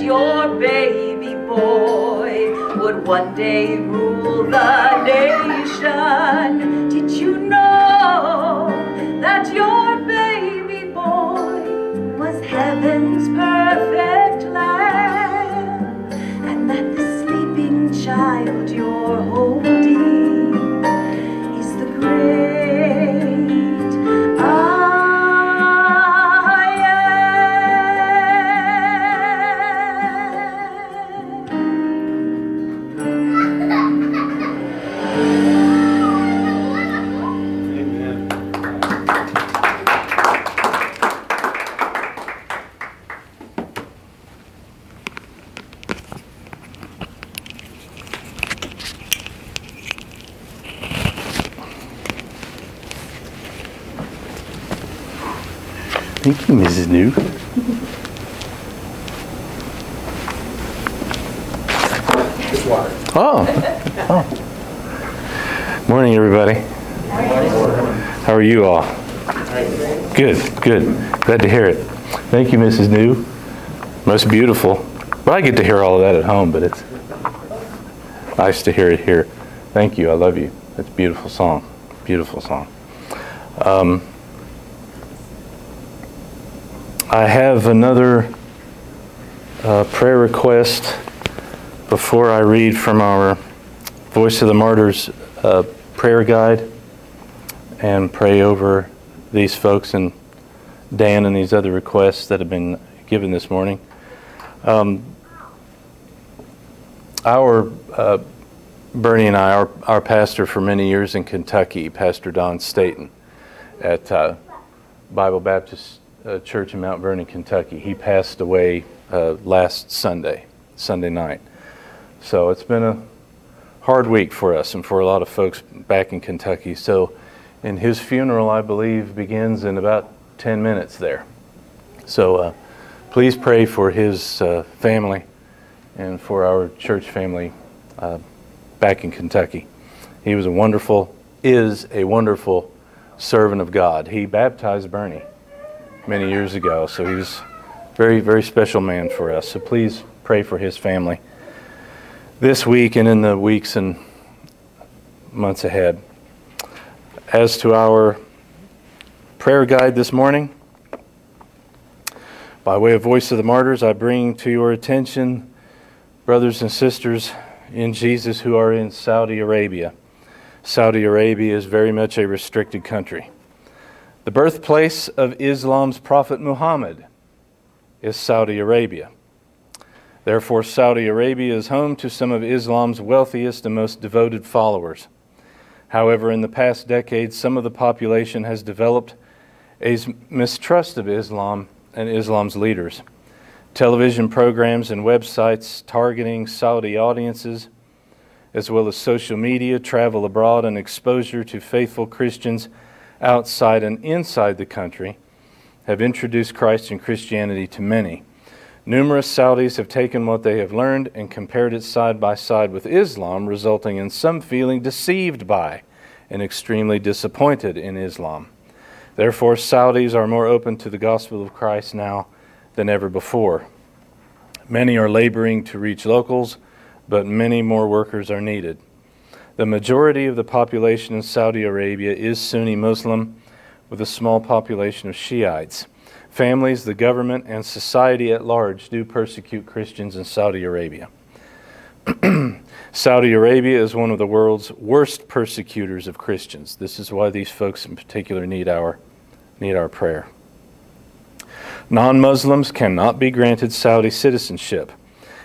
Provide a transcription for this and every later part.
your baby boy would one day rule the nation? Good, good. Glad to hear it. Thank you, Mrs. New. Most beautiful. But I get to hear all of that at home, but it's nice to hear it here. Thank you. I love you. It's a beautiful song. Beautiful song. Um, I have another uh, prayer request before I read from our Voice of the Martyrs uh, prayer guide and pray over these folks and Dan and these other requests that have been given this morning. Um, our uh, Bernie and I, our, our pastor for many years in Kentucky, Pastor Don Staten at uh, Bible Baptist uh, Church in Mount Vernon, Kentucky. He passed away uh, last Sunday, Sunday night. So it's been a hard week for us and for a lot of folks back in Kentucky. So, and his funeral, I believe, begins in about 10 minutes there. So uh, please pray for his uh, family and for our church family uh, back in Kentucky. He was a wonderful, is a wonderful servant of God. He baptized Bernie many years ago, so he was a very, very special man for us. So please pray for his family this week and in the weeks and months ahead. As to our prayer guide this morning, by way of Voice of the Martyrs, I bring to your attention, brothers and sisters in Jesus who are in Saudi Arabia. Saudi Arabia is very much a restricted country. The birthplace of Islam's Prophet Muhammad is Saudi Arabia. Therefore, Saudi Arabia is home to some of Islam's wealthiest and most devoted followers. However, in the past decades, some of the population has developed a mistrust of Islam and Islam's leaders. Television programs and websites targeting Saudi audiences, as well as social media, travel abroad, and exposure to faithful Christians outside and inside the country, have introduced Christ and Christianity to many. Numerous Saudis have taken what they have learned and compared it side by side with Islam, resulting in some feeling deceived by and extremely disappointed in Islam. Therefore, Saudis are more open to the gospel of Christ now than ever before. Many are laboring to reach locals, but many more workers are needed. The majority of the population in Saudi Arabia is Sunni Muslim, with a small population of Shiites. Families, the government, and society at large do persecute Christians in Saudi Arabia. Saudi Arabia is one of the world's worst persecutors of Christians. This is why these folks in particular need our, need our prayer. Non Muslims cannot be granted Saudi citizenship,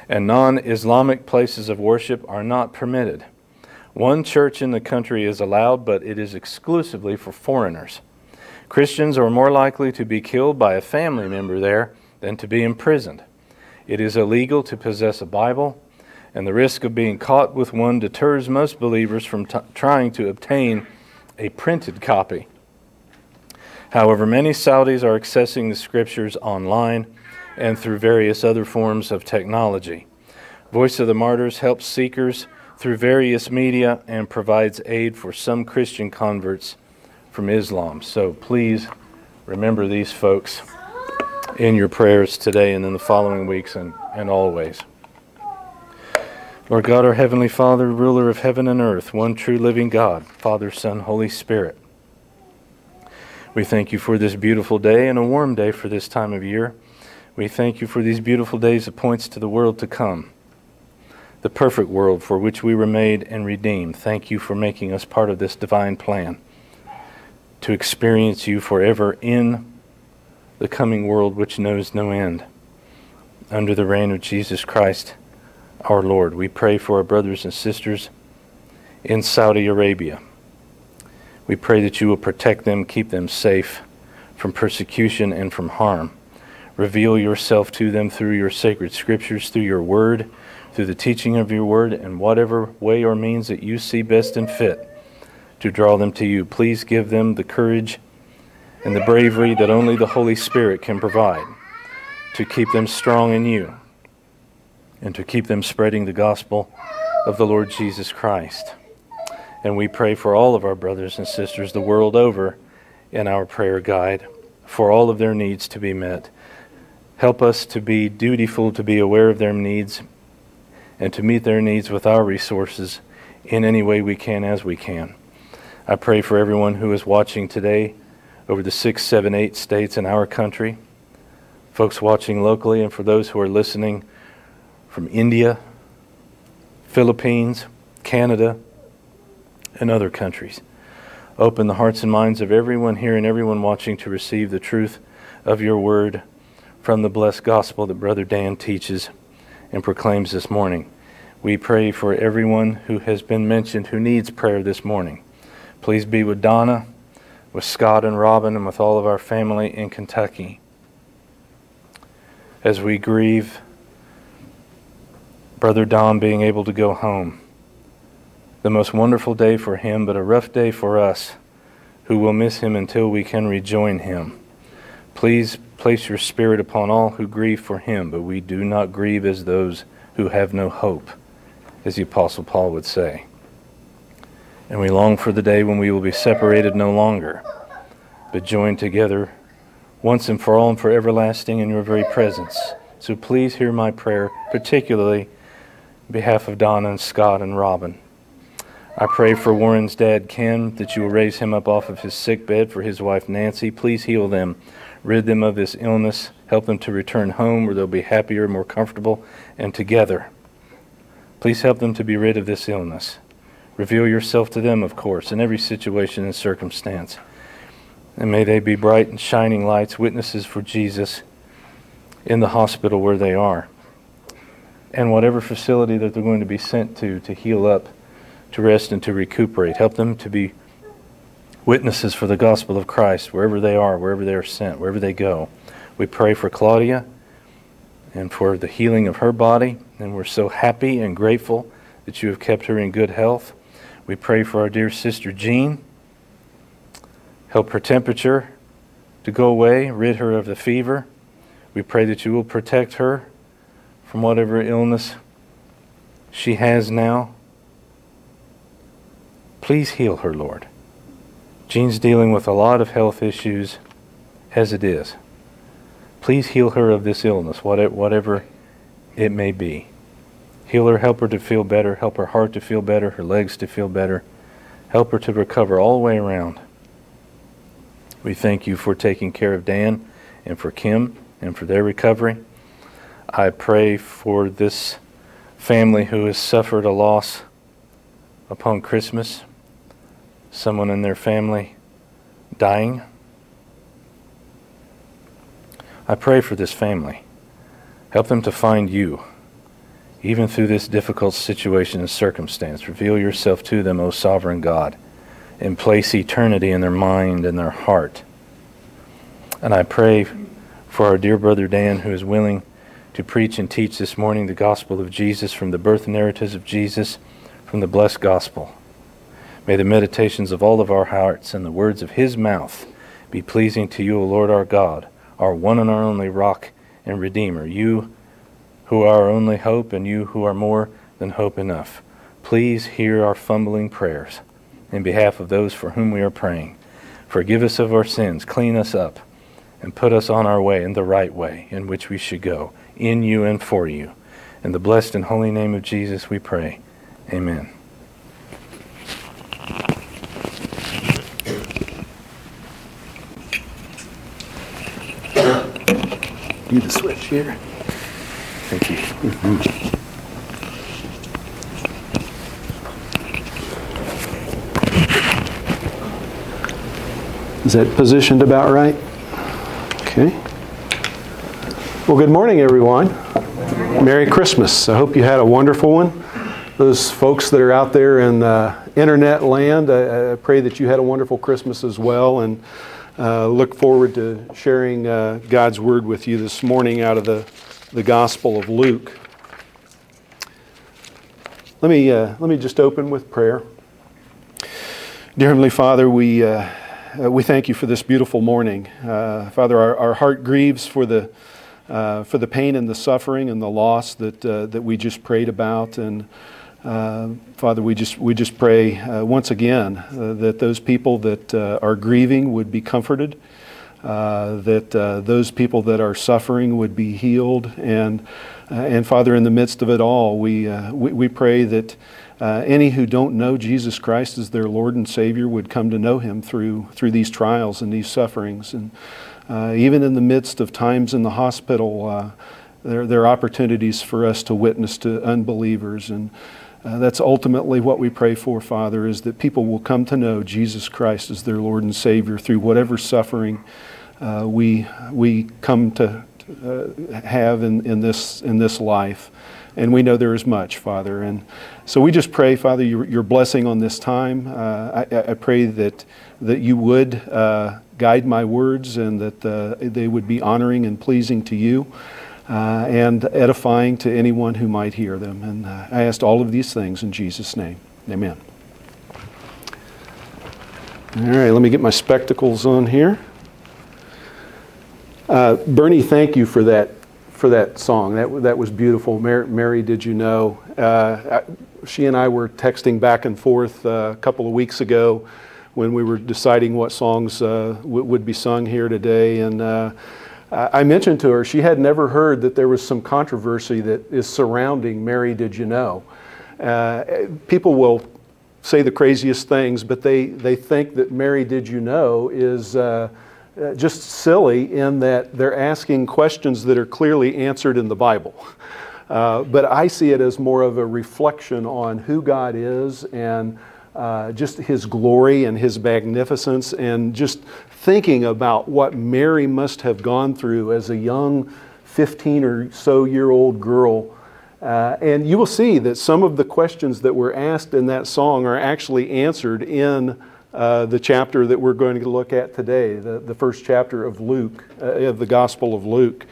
and non Islamic places of worship are not permitted. One church in the country is allowed, but it is exclusively for foreigners. Christians are more likely to be killed by a family member there than to be imprisoned. It is illegal to possess a Bible, and the risk of being caught with one deters most believers from t- trying to obtain a printed copy. However, many Saudis are accessing the scriptures online and through various other forms of technology. Voice of the Martyrs helps seekers through various media and provides aid for some Christian converts from Islam. So please remember these folks in your prayers today and in the following weeks and, and always. Lord God, our Heavenly Father, ruler of heaven and earth, one true living God, Father, Son, Holy Spirit. We thank you for this beautiful day and a warm day for this time of year. We thank you for these beautiful days that points to the world to come, the perfect world for which we were made and redeemed. Thank you for making us part of this divine plan to experience you forever in the coming world which knows no end. Under the reign of Jesus Christ, our Lord, we pray for our brothers and sisters in Saudi Arabia. We pray that you will protect them, keep them safe from persecution and from harm. Reveal yourself to them through your sacred scriptures, through your word, through the teaching of your word, and whatever way or means that you see best and fit to draw them to you. Please give them the courage and the bravery that only the Holy Spirit can provide to keep them strong in you and to keep them spreading the gospel of the Lord Jesus Christ. And we pray for all of our brothers and sisters the world over in our prayer guide for all of their needs to be met. Help us to be dutiful, to be aware of their needs, and to meet their needs with our resources in any way we can as we can. I pray for everyone who is watching today over the six, seven, eight states in our country, folks watching locally, and for those who are listening from India, Philippines, Canada, and other countries. Open the hearts and minds of everyone here and everyone watching to receive the truth of your word from the blessed gospel that Brother Dan teaches and proclaims this morning. We pray for everyone who has been mentioned who needs prayer this morning. Please be with Donna, with Scott and Robin, and with all of our family in Kentucky as we grieve Brother Don being able to go home. The most wonderful day for him, but a rough day for us who will miss him until we can rejoin him. Please place your spirit upon all who grieve for him, but we do not grieve as those who have no hope, as the Apostle Paul would say and we long for the day when we will be separated no longer, but joined together once and for all and for everlasting in your very presence. So please hear my prayer, particularly on behalf of Donna and Scott and Robin. I pray for Warren's dad, Ken, that you will raise him up off of his sick bed, for his wife, Nancy. Please heal them, rid them of this illness, help them to return home where they'll be happier, more comfortable, and together. Please help them to be rid of this illness. Reveal yourself to them, of course, in every situation and circumstance. And may they be bright and shining lights, witnesses for Jesus in the hospital where they are. And whatever facility that they're going to be sent to to heal up, to rest, and to recuperate. Help them to be witnesses for the gospel of Christ wherever they are, wherever they are sent, wherever they go. We pray for Claudia and for the healing of her body. And we're so happy and grateful that you have kept her in good health. We pray for our dear sister Jean. Help her temperature to go away, rid her of the fever. We pray that you will protect her from whatever illness she has now. Please heal her, Lord. Jean's dealing with a lot of health issues as it is. Please heal her of this illness, whatever it may be. Heal her, help her to feel better, help her heart to feel better, her legs to feel better. Help her to recover all the way around. We thank you for taking care of Dan and for Kim and for their recovery. I pray for this family who has suffered a loss upon Christmas, someone in their family dying. I pray for this family. Help them to find you, even through this difficult situation and circumstance. Reveal yourself to them, O sovereign God, and place eternity in their mind and their heart. And I pray for our dear brother Dan, who is willing to preach and teach this morning the gospel of Jesus from the birth narratives of Jesus, from the blessed gospel. May the meditations of all of our hearts and the words of his mouth be pleasing to you, O Lord our God our one and our only rock and redeemer, you who are our only hope and you who are more than hope enough. Please hear our fumbling prayers in behalf of those for whom we are praying. Forgive us of our sins, clean us up, and put us on our way in the right way in which we should go, in you and for you. In the blessed and holy name of Jesus we pray. Amen. You the switch here. Thank you. Is that positioned about right? Okay. Well, good morning, everyone. Merry Christmas. I hope you had a wonderful one. Those folks that are out there in uh, internet land, I, I pray that you had a wonderful Christmas as well. And uh, look forward to sharing uh, God's Word with you this morning out of the, the Gospel of Luke. Let me, uh, let me just open with prayer. Dear Heavenly Father, we, uh, uh, we thank you for this beautiful morning. Uh, Father, our, our heart grieves for the, for the pain and the suffering and the loss that, that we just prayed about. And uh, Father, we just, we just pray uh, once again uh, that those people that uh, are grieving would be comforted, uh, that uh, those people that are suffering would be healed. And, uh, and Father, in the midst of it all, we, uh, we, we, pray that uh, any who don't know Jesus Christ as their Lord and Savior would come to know Him through, through these trials and these sufferings. And even in the midst of times in the hospital, there, there are opportunities for us to witness to unbelievers and uh, that's ultimately what we pray for, Father, is that people will come to know Jesus Christ as their Lord and Savior through whatever suffering uh, we, we come to uh, have in, in, this, in this life. And we know there is much, Father. And so we just pray, Father, your, your blessing on this time. Uh, I, I, pray that, that you would uh, guide my words and that uh, they would be honoring and pleasing to you uh, and edifying to anyone who might hear them. And uh, I asked all of these things in Jesus' name. Amen. All right, let me get my spectacles on here. Uh, Bernie, thank you for that for that song. That that was beautiful. Mary, Mary did you know? Uh, she and I were texting back and forth uh, a couple of weeks ago when we were deciding what songs uh, w- would be sung here today, and I mentioned to her she had never heard that there was some controversy that is surrounding Mary Did You Know. Uh, people will say the craziest things, but they, they think that Mary Did You Know is uh, uh, just silly in that they're asking questions that are clearly answered in the Bible. Uh, but I see it as more of a reflection on who God is and uh, just his glory and his magnificence, and just thinking about what Mary must have gone through as a young 15 or so year old girl. Uh, and you will see that some of the questions that were asked in that song are actually answered in uh, the chapter that we're going to look at today, the, the first chapter of Luke, uh, of the Gospel of Luke.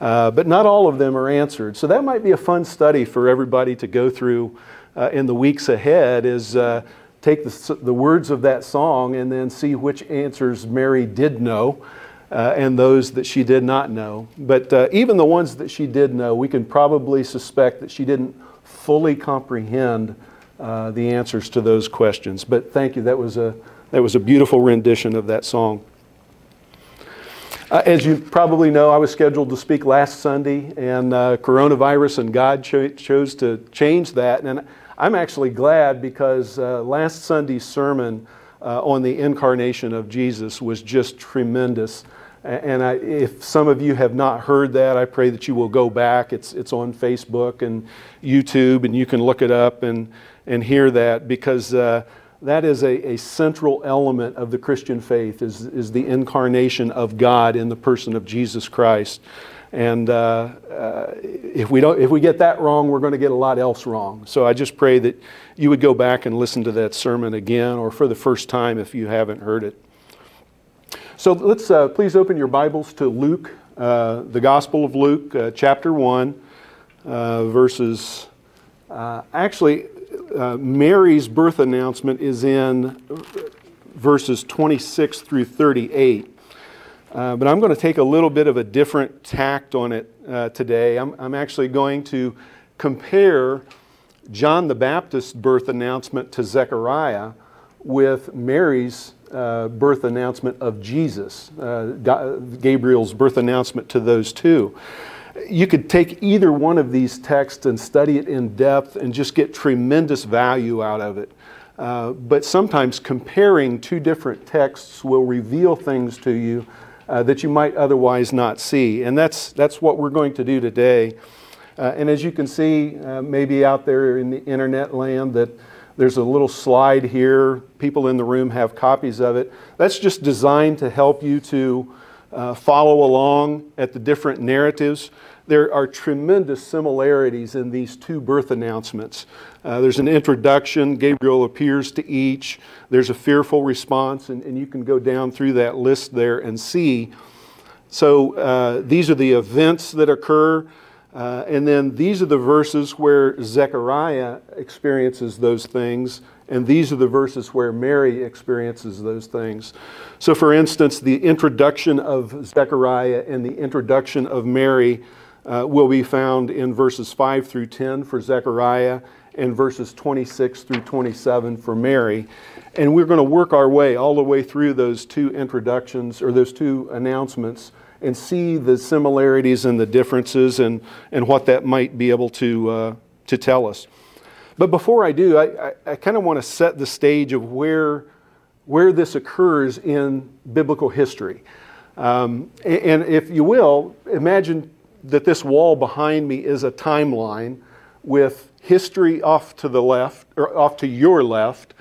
Uh, but not all of them are answered. So that might be a fun study for everybody to go through uh, in the weeks ahead is uh, take the, the, words of that song and then see which answers Mary did know uh, and those that she did not know. But uh, even the ones that she did know, we can probably suspect that she didn't fully comprehend uh, the answers to those questions. But thank you. That was a, that was a beautiful rendition of that song. Uh, as you probably know, I was scheduled to speak last Sunday, and uh, coronavirus and God cho- chose to change that. And I'm actually glad because uh, last Sunday's sermon uh, on the incarnation of Jesus was just tremendous. And I, if some of you have not heard that, I pray that you will go back. It's, it's on Facebook and YouTube, and you can look it up and, and hear that because uh, that is a, a central element of the Christian faith is, is the incarnation of God in the person of Jesus Christ. And uh, uh, if, we don't, if we get that wrong, we're going to get a lot else wrong. So I just pray that you would go back and listen to that sermon again or for the first time if you haven't heard it. So let's uh, please open your Bibles to Luke, uh, the Gospel of Luke, uh, chapter 1, uh, verses. actually, Mary's birth announcement is in verses 26 through 38. Uh, but I'm going to take a little bit of a different tact on it uh, today. I'm, I'm, actually going to compare John the Baptist's birth announcement to Zechariah with Mary's uh, birth announcement of Jesus, uh, Gabriel's birth announcement to those two you could take either one of these texts and study it in depth and just get tremendous value out of it. Uh, but sometimes comparing two different texts will reveal things to you uh, that you might otherwise not see. And that's, that's what we're going to do today. Uh, and as you can see, uh, maybe out there in the internet land, that there's a little slide here. People in the room have copies of it. That's just designed to help you to uh, follow along at the different narratives. There are tremendous similarities in these two birth announcements. Uh, there's an introduction, Gabriel appears to each. There's a fearful response, and, and you can go down through that list there and see. So uh, these are the events that occur. Uh, and then these are the verses where Zechariah experiences those things, and these are the verses where Mary experiences those things. So, for instance, the introduction of Zechariah and the introduction of Mary uh, will be found in verses 5 through 10 for Zechariah and verses 26 through 27 for Mary. And we're going to work our way all the way through those two introductions or those two announcements and see the similarities and the differences and, and what that might be able to, uh, to tell us. But before I do, I, I, I kind of want to set the stage of where, where this occurs in biblical history. Um, and, and if you will, imagine that this wall behind me is a timeline with history off to the left, or off to your left,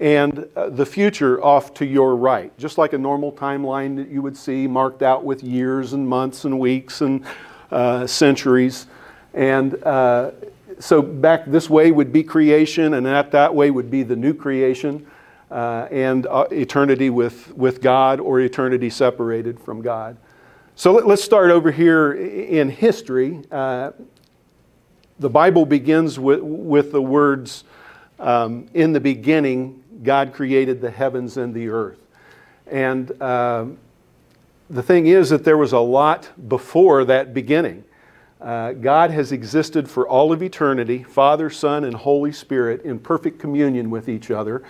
and uh, the future off to your right, just like a normal timeline that you would see marked out with years and months and weeks and uh, centuries. And uh, so back this way would be creation, and that, that way would be the new creation uh, and uh, eternity with, with God or eternity separated from God. So let, us start over here in history. Uh, the Bible begins with, with the words, um, In the beginning, God created the heavens and the earth. And uh, the thing is that there was a lot before that beginning. Uh, God has existed for all of eternity, Father, Son, and Holy Spirit in perfect communion with each other.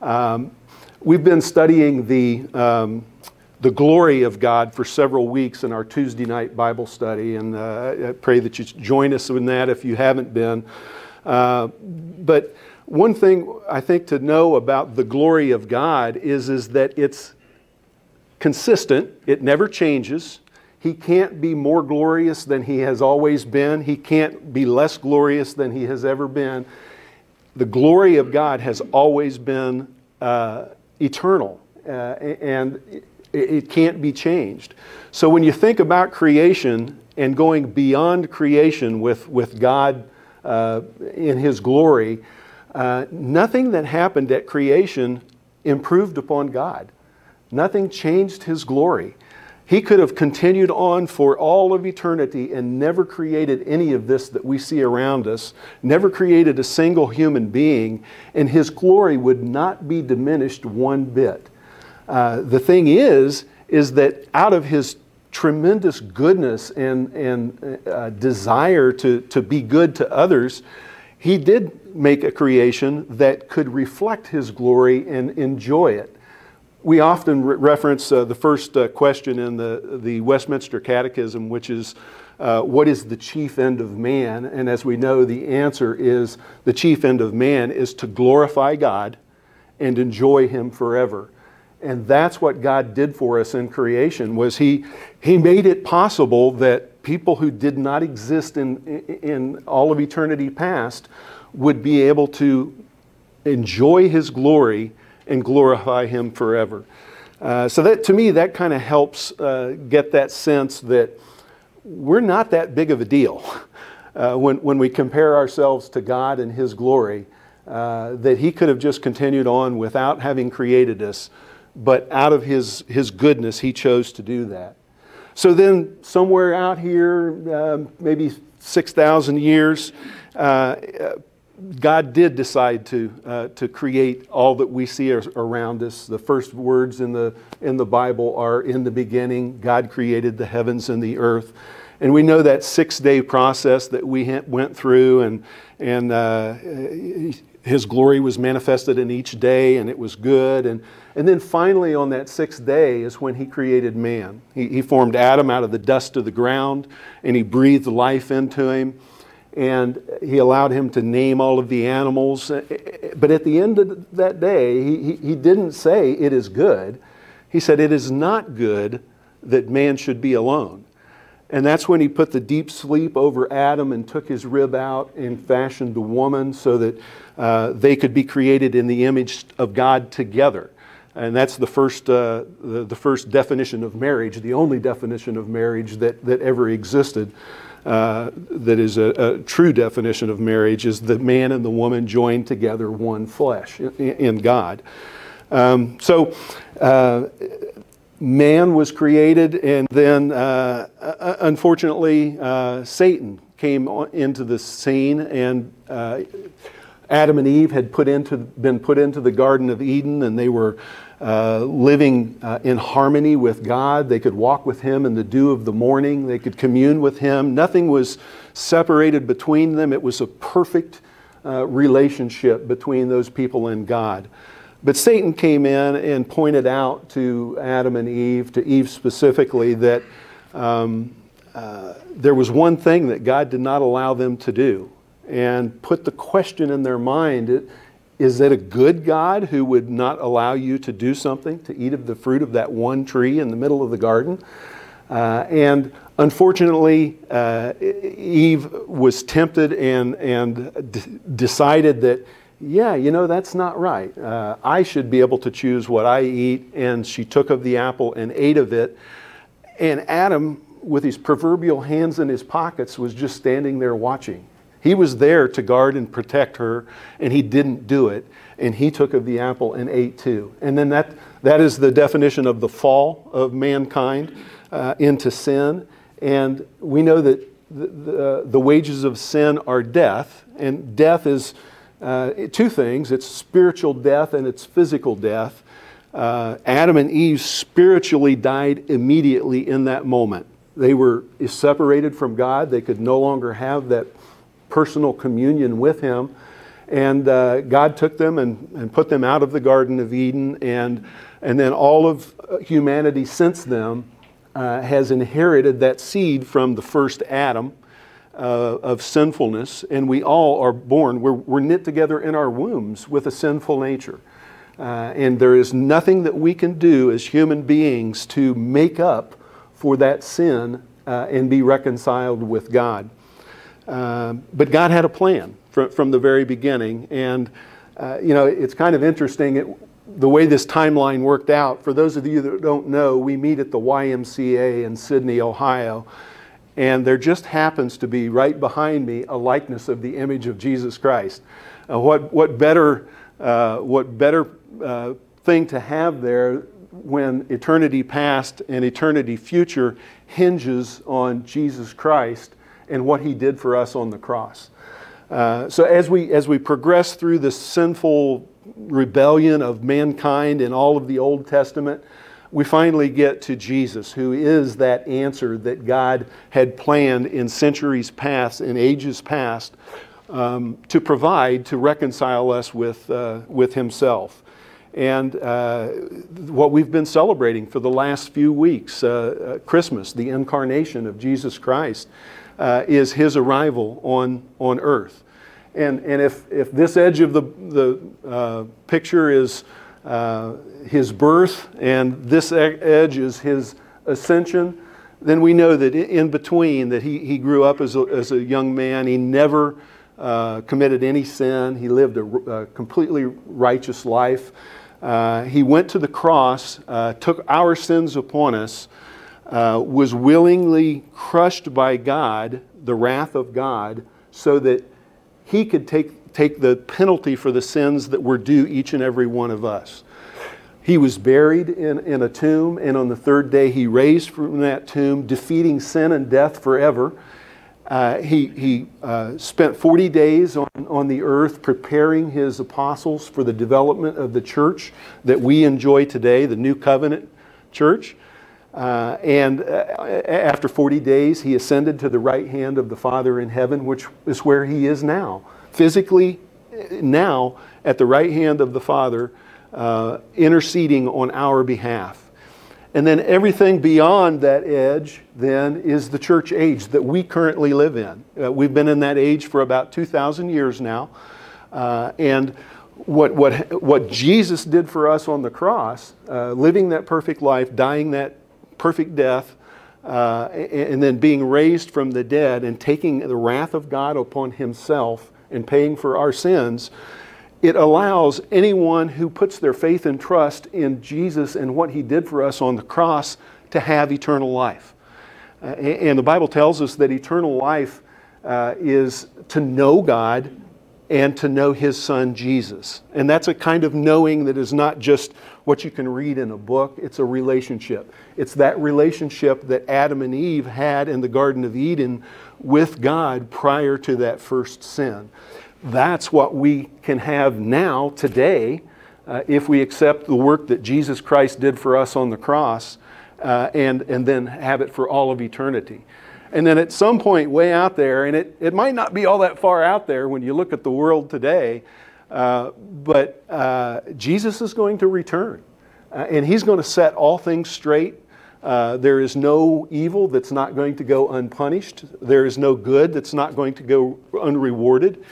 Um, we've been studying the um, the glory of God for several weeks in our Tuesday night Bible study, and uh, I pray that you join us in that if you haven't been. Uh, but one thing I think to know about the glory of God is, is that it's consistent, it never changes. He can't be more glorious than he has always been, he can't be less glorious than he has ever been. the glory of God has always been uh, eternal uh, and it, it can't be changed. So when you think about creation and going beyond creation with, with God uh, in His glory, uh, nothing that happened at creation improved upon God. Nothing changed His glory. He could have continued on for all of eternity and never created any of this that we see around us, never created a single human being, and His glory would not be diminished one bit. Uh, the thing is, is that out of His tremendous goodness and, and uh, desire to, to be good to others, He did make a creation that could reflect His glory and enjoy it we often re- reference uh, the first uh, question in the, the Westminster Catechism, which is, uh, What is the chief end of man? And as we know, the answer is the chief end of man is to glorify God and enjoy Him forever. And that's what God did for us in creation was He, he made it possible that people who did not exist in, in all of eternity past would be able to enjoy His glory and glorify Him forever. Uh, so that to me, that kind of helps uh, get that sense that we're not that big of a deal uh, when, when we compare ourselves to God and His glory. Uh, that He could have just continued on without having created us, but out of His, his goodness, He chose to do that. So then, somewhere out here, um, maybe 6,000 years, uh, God did decide to, uh, to create all that we see around us. The first words in the, in the Bible are In the beginning, God created the heavens and the earth. And we know that six day process that we went through, and, and uh, His glory was manifested in each day, and it was good. And, and then finally, on that sixth day, is when He created man. He, he formed Adam out of the dust of the ground, and He breathed life into him and he allowed him to name all of the animals. Eh, eh, eh, but at the end of that day, he, he didn't say, It is good. He said, It is not good that man should be alone. And that's when he put the deep sleep over Adam and took his rib out and fashioned the woman so that uh, they could be created in the image of God together. And that's the first, uh, the, the first definition of marriage, the only definition of marriage that, that ever existed. Uh, that is a, a, true definition of marriage is the man and the woman joined together one flesh in, in God. Um, so, uh, man was created, and then uh, uh unfortunately, uh, Satan came into the scene, and Adam and Eve had put into, been put into the Garden of Eden, and they were uh, living uh, in harmony with God. They could walk with Him in the dew of the morning. They could commune with Him. Nothing was separated between them. It was a perfect uh, relationship between those people and God. But Satan came in and pointed out to Adam and Eve, to Eve specifically, that um, uh, there was one thing that God did not allow them to do, and put the question in their mind is that a good God who would not allow you to do something, to eat of the fruit of that one tree in the middle of the garden? Uh, and unfortunately, uh, Eve was tempted and, and d- decided that, yeah, you know, that's not right. Uh, I should be able to choose what I eat. And she took of the apple and ate of it. And Adam, with his proverbial hands in his pockets, was just standing there watching. He was there to guard and protect her, and he didn't do it. And he took of the apple and ate too. And then that, that is the definition of the fall of mankind uh, into sin. And we know that the, the, the, wages of sin are death, and death is uh, two things it's spiritual death and it's physical death. Uh, Adam and Eve spiritually died immediately in that moment. They were separated from God, they could no longer have that personal communion with Him. And uh, God took them and, and put them out of the Garden of Eden. And, and then all of humanity since them uh, has inherited that seed from the first Adam uh, of sinfulness. And we all are born, we're, we're knit together in our wombs with a sinful nature. Uh, and there is nothing that we can do as human beings to make up for that sin uh, and be reconciled with God. Um, but God had a plan from, from the very beginning. And, uh, you know, it's kind of interesting it, the way this timeline worked out. For those of you that don't know, we meet at the YMCA in Sidney, Ohio. And there just happens to be right behind me a likeness of the image of Jesus Christ. Uh, what, what better, uh, what better uh, thing to have there when eternity past and eternity future hinges on Jesus Christ and what he did for us on the cross. Uh, so as we as we progress through the sinful rebellion of mankind in all of the Old Testament, we finally get to Jesus, who is that answer that God had planned in centuries past, in ages past, um, to provide to reconcile us with uh, with Himself. And uh, what we've been celebrating for the last few weeks, uh, uh, Christmas, the incarnation of Jesus Christ, uh, is his arrival on, on earth. And, and if, if this edge of the, the uh, picture is uh, his birth and this edge is his ascension, then we know that in between that he, he grew up as a, as a young man. He never committed any sin. He lived a, a completely righteous life. Uh, he went to the cross, uh, took our sins upon us, uh, was willingly crushed by God, the wrath of God, so that he could take, take the penalty for the sins that were due each and every one of us. He was buried in, in a tomb, and on the third day he raised from that tomb, defeating sin and death forever. Uh, he he uh, spent 40 days on, on the earth preparing his apostles for the development of the church that we enjoy today, the New Covenant Church. Uh, and uh, after 40 days, he ascended to the right hand of the Father in heaven, which is where he is now. Physically, now at the right hand of the Father, uh, interceding on our behalf. And then everything beyond that edge then is the church age that we currently live in. Uh, we've been in that age for about 2,000 years now. Uh, and what, what, what Jesus did for us on the cross, uh, living that perfect life, dying that perfect death, uh, and then being raised from the dead and taking the wrath of God upon himself and paying for our sins, it allows anyone who puts their faith and trust in Jesus and what he did for us on the cross to have eternal life. Uh, and the Bible tells us that eternal life uh, is to know God and to know his son Jesus. And that's a kind of knowing that is not just what you can read in a book, it's a relationship. It's that relationship that Adam and Eve had in the Garden of Eden with God prior to that first sin. That's what we can have now, today, uh, if we accept the work that Jesus Christ did for us on the cross uh, and, and then have it for all of eternity. And then at some point, way out there, and it, it might not be all that far out there when you look at the world today, uh, but uh, Jesus is going to return. Uh, and he's going to set all things straight. Uh, there is no evil that's not going to go unpunished. There is no good that's not going to go unrewarded.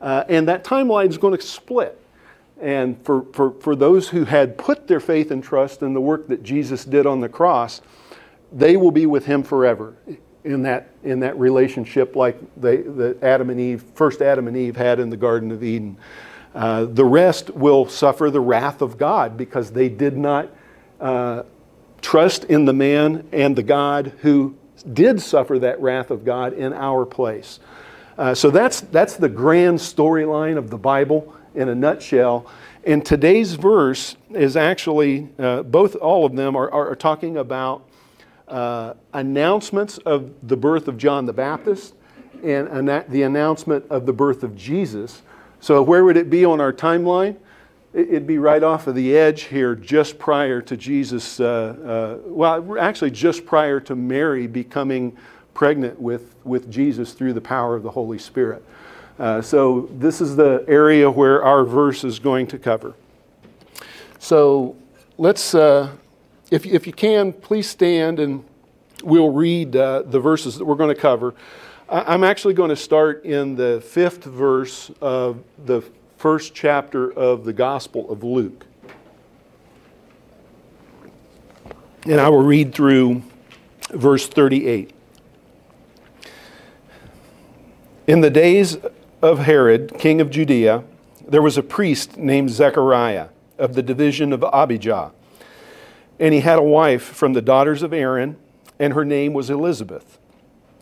Uh, and that timeline is going to split. And for, for, for those who had put their faith and trust in the work that Jesus did on the cross, they will be with him forever in that, in that relationship like they, the Adam and Eve, first Adam and Eve had in the Garden of Eden. Uh, the rest will suffer the wrath of God because they did not uh, trust in the man and the God who did suffer that wrath of God in our place. Uh, so that's, that's the grand storyline of the Bible in a nutshell. And today's verse is actually, uh, both, all of them are, are, talking about uh, announcements of the birth of John the Baptist and an- the announcement of the birth of Jesus. So, where would it be on our timeline? It'd be right off of the edge here, just prior to Jesus, uh, uh, well, actually, just prior to Mary becoming pregnant with, with Jesus through the power of the Holy Spirit. Uh, so, this is the area where our verse is going to cover. So, let's, uh, if, if you can, please stand and we'll read uh, the verses that we're going to cover. I'm actually going to start in the fifth verse of the first chapter of the Gospel of Luke. And I will read through verse 38. In the days of Herod, king of Judea, there was a priest named Zechariah of the division of Abijah. And he had a wife from the daughters of Aaron, and her name was Elizabeth.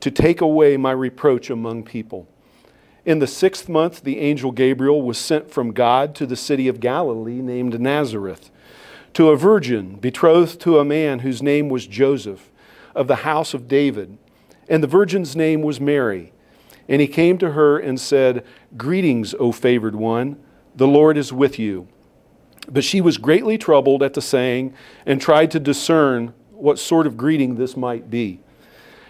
to take away my reproach among people. In the sixth month, the angel Gabriel was sent from God to the city of Galilee named Nazareth to a virgin betrothed to a man whose name was Joseph of the house of David. And the virgin's name was Mary. And he came to her and said, Greetings, O favored one, the Lord is with you. But she was greatly troubled at the saying and tried to discern what sort of greeting this might be.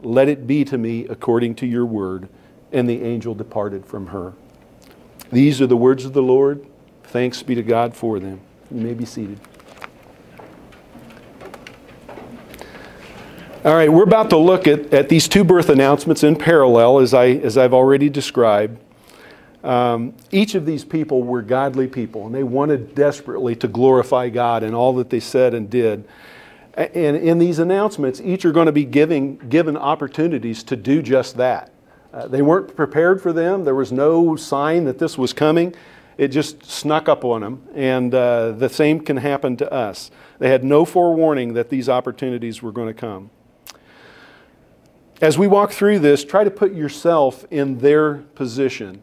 Let it be to me according to your word. And the angel departed from her. These are the words of the Lord. Thanks be to God for them. You may be seated. All right, we're about to look at, at these two birth announcements in parallel, as, I, as I've already described. Um, each of these people were godly people, and they wanted desperately to glorify God in all that they said and did. And in these announcements, each are going to be giving, given opportunities to do just that. Uh, they weren't prepared for them, there was no sign that this was coming it just snuck up on them. And uh, the same can happen to us. They had no forewarning that these opportunities were going to come. As we walk through this, try to put yourself in their position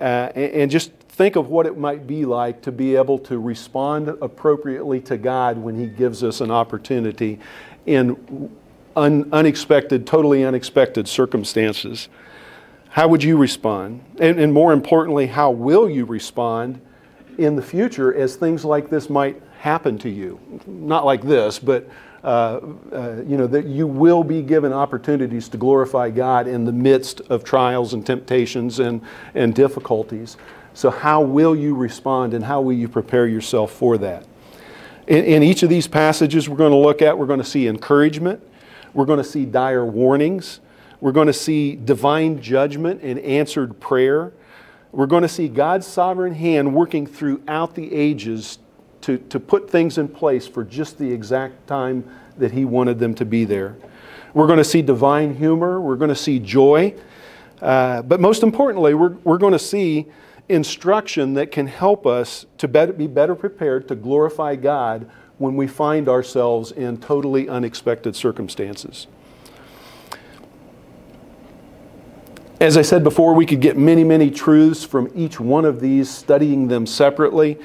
uh, and, and just think of what it might be like to be able to respond appropriately to God when He gives us an opportunity in un- unexpected, totally unexpected circumstances. How would you respond? And, and more importantly, how will you respond in the future as things like this might happen to you? Not like this, but uh, uh, you know, that you will be given opportunities to glorify God in the midst of trials and temptations and, and difficulties. So, how will you respond and how will you prepare yourself for that? In, in each of these passages we're going to look at, we're going to see encouragement, we're going to see dire warnings, we're going to see divine judgment and answered prayer. We're going to see God's sovereign hand working throughout the ages to, to put things in place for just the exact time that He wanted them to be there. We're going to see divine humor, we're going to see joy, uh, but most importantly, we're, we're going to see instruction that can help us to be better prepared to glorify God when we find ourselves in totally unexpected circumstances. As I said before, we could get many, many truths from each one of these, studying them separately.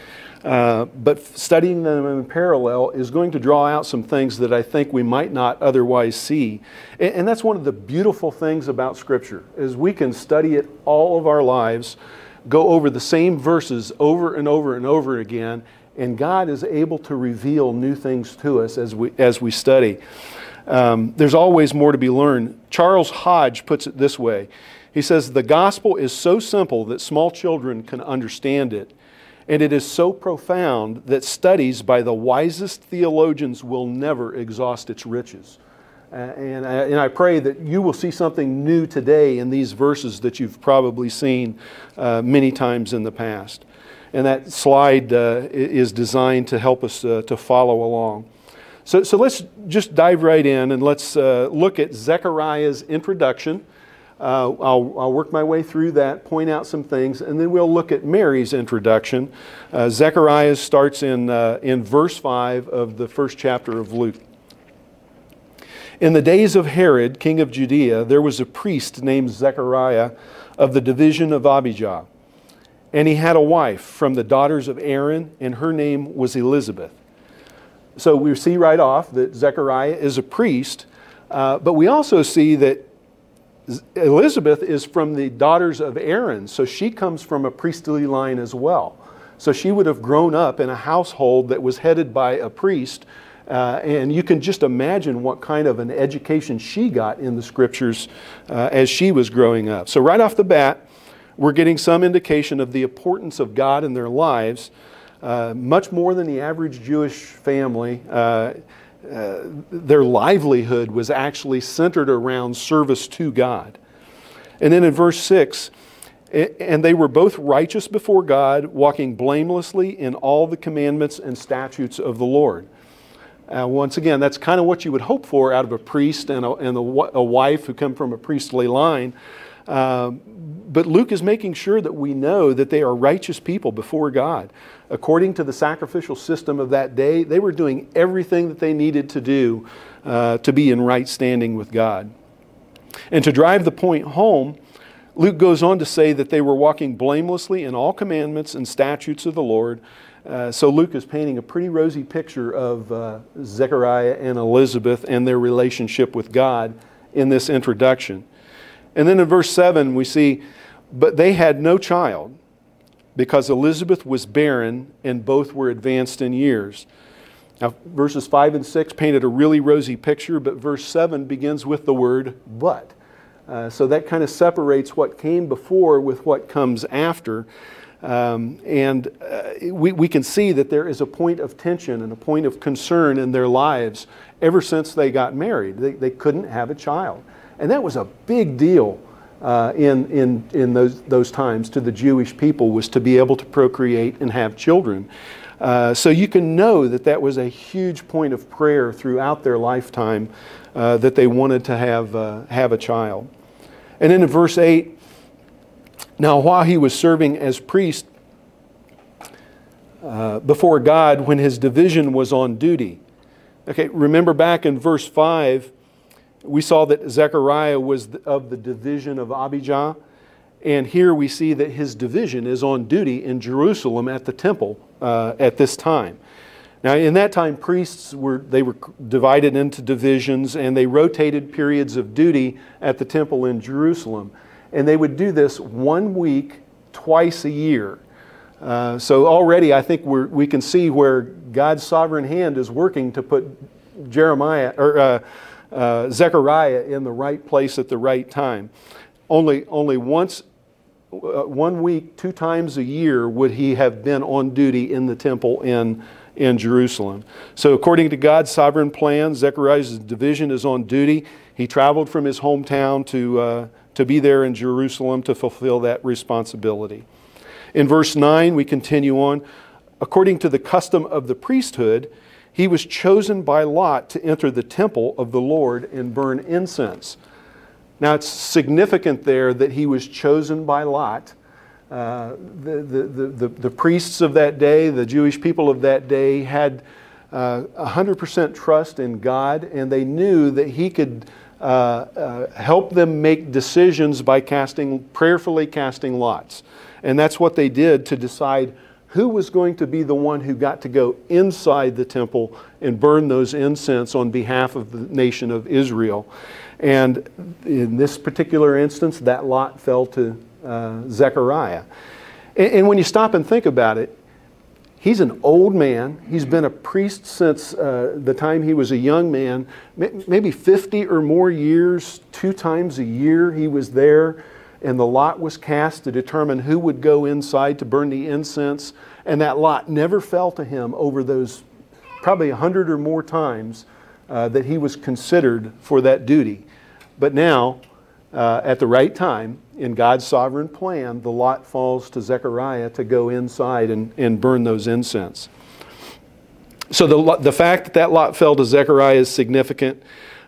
Uh, but studying them in parallel is going to draw out some things that I think we might not otherwise see. And, and that's one of the beautiful things about Scripture, is we can study it all of our lives, go over the same verses over and over and over again, and God is able to reveal new things to us as we, as we study. Um, there's always more to be learned. Charles Hodge puts it this way He says, The gospel is so simple that small children can understand it and it is so profound that studies by the wisest theologians will never exhaust its riches. Uh, and, I, and I pray that you will see something new today in these verses that you've probably seen uh, many times in the past. And that slide uh, is designed to help us uh, to follow along. So, so let's just dive right in and let's uh, look at Zechariah's introduction. I'll, I'll, work my way through that, point out some things, and then we'll look at Mary's introduction. Zechariah starts in, in verse 5 of the first chapter of Luke. In the days of Herod, king of Judea, there was a priest named Zechariah of the division of Abijah. And he had a wife from the daughters of Aaron, and her name was Elizabeth. So we see right off that Zechariah is a priest, uh, but we also see that Elizabeth is from the daughters of Aaron, so she comes from a priestly line as well. So she would have grown up in a household that was headed by a priest. Uh, and you can just imagine what kind of an education she got in the scriptures uh, as she was growing up. So, right off the bat, we're getting some indication of the importance of God in their lives, uh, much more than the average Jewish family. Uh, uh, their livelihood was actually centered around service to God. And then in verse 6, and they were both righteous before God, walking blamelessly in all the commandments and statutes of the Lord. Uh, once again, that's kind of what you would hope for out of a priest and a, and a, a wife who come from a priestly line. Um, but Luke is making sure that we know that they are righteous people before God. According to the sacrificial system of that day, they were doing everything that they needed to do uh, to be in right standing with God. And to drive the point home, Luke goes on to say that they were walking blamelessly in all commandments and statutes of the Lord. Uh, so Luke is painting a pretty rosy picture of uh, Zechariah and Elizabeth and their relationship with God in this introduction. And then in verse 7, we see, But they had no child, because Elizabeth was barren and both were advanced in years. Now, verses 5 and 6 painted a really rosy picture, but verse 7 begins with the word but. Uh, so that kind of separates what came before with what comes after. Um, and uh, we, we can see that there is a point of tension and a point of concern in their lives ever since they got married. They, they couldn't have a child. And that was a big deal uh, in, in, in those, those times to the Jewish people was to be able to procreate and have children. Uh, so you can know that that was a huge point of prayer throughout their lifetime uh, that they wanted to have, uh, have a child. And then in verse 8, now while he was serving as priest uh, before God when his division was on duty. Okay, remember back in verse 5 we saw that Zechariah was of the division of Abijah. And here we see that his division is on duty in Jerusalem at the temple uh, at this time. Now, in that time, priests were they were divided into divisions, and they rotated periods of duty at the temple in Jerusalem, and they would do this one week, twice a year. Uh, so already, I think we can see where God's sovereign hand is working to put Jeremiah or uh, uh, Zechariah in the right place at the right time. Only only once uh, one week, two times a year, would he have been on duty in the temple in, in Jerusalem. So, according to God's sovereign plan, Zechariah's division is on duty. He traveled from his hometown to, uh, to be there in Jerusalem to fulfill that responsibility. In verse 9, we continue on. According to the custom of the priesthood, he was chosen by lot to enter the temple of the Lord and burn incense. Now, it's significant there that he was chosen by Lot. Uh, the, the, the, the, priests of that day, the Jewish people of that day, had uh, 100% trust in God, and they knew that he could uh, uh, help them make decisions by casting, prayerfully casting lots. And that's what they did to decide who was going to be the one who got to go inside the temple and burn those incense on behalf of the nation of Israel. And in this particular instance, that lot fell to uh, Zechariah. And, and, when you stop and think about it, he's an old man. He's been a priest since uh, the time he was a young man, maybe 50 or more years, two times a year he was there. And the lot was cast to determine who would go inside to burn the incense. And that lot never fell to him over those probably a hundred or more times uh, that he was considered for that duty. But now, uh, at the right time, in God's sovereign plan, the lot falls to Zechariah to go inside and, and burn those incense. So the, the fact that that lot fell to Zechariah is significant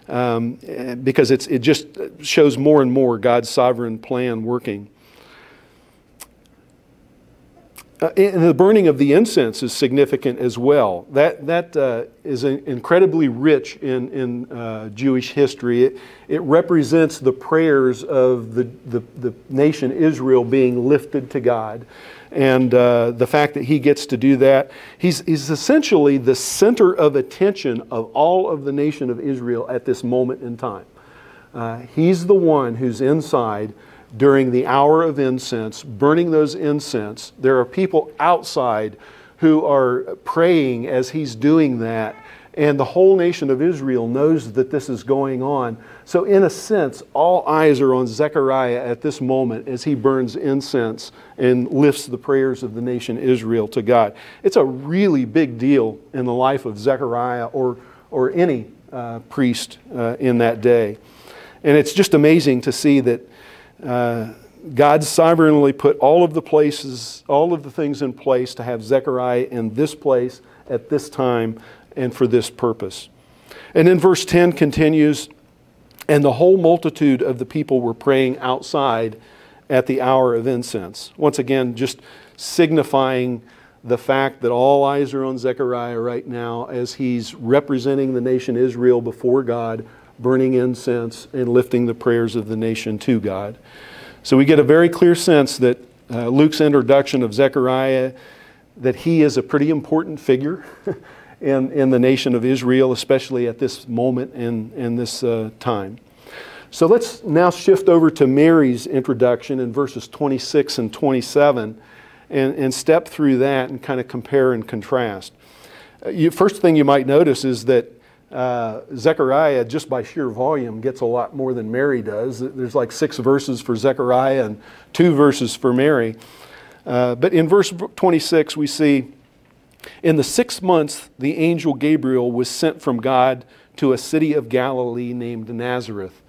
um, because it's, it just shows more and more God's sovereign plan working. Uh, and the burning of the incense is significant as well. That, that uh, is incredibly rich in, in uh, Jewish history. It, it represents the prayers of the, the, the nation Israel being lifted to God. And uh, the fact that he gets to do that, he's, he's essentially the center of attention of all of the nation of Israel at this moment in time. Uh, he's the one who's inside during the hour of incense, burning those incense. There are people outside who are praying as he's doing that, and the whole nation of Israel knows that this is going on. So, in a sense, all eyes are on Zechariah at this moment as he burns incense and lifts the prayers of the nation Israel to God. It's a really big deal in the life of Zechariah or, or any uh, priest uh, in that day. And it's just amazing to see that uh, God sovereignly put all of the places, all of the things in place to have Zechariah in this place at this time and for this purpose. And then verse 10 continues, and the whole multitude of the people were praying outside at the hour of incense. Once again, just signifying the fact that all eyes are on Zechariah right now as he's representing the nation Israel before God burning incense, and lifting the prayers of the nation to God. So we get a very clear sense that uh, Luke's introduction of Zechariah, that he is a pretty important figure in, in the nation of Israel, especially at this moment in, in this uh, time. So let's now shift over to Mary's introduction in verses 26 and 27 and, and step through that and kind of compare and contrast. Uh, you, first thing you might notice is that uh, Zechariah, just by sheer volume, gets a lot more than Mary does. There's like six verses for Zechariah and two verses for Mary. Uh, but in verse 26, we see In the sixth month, the angel Gabriel was sent from God to a city of Galilee named Nazareth.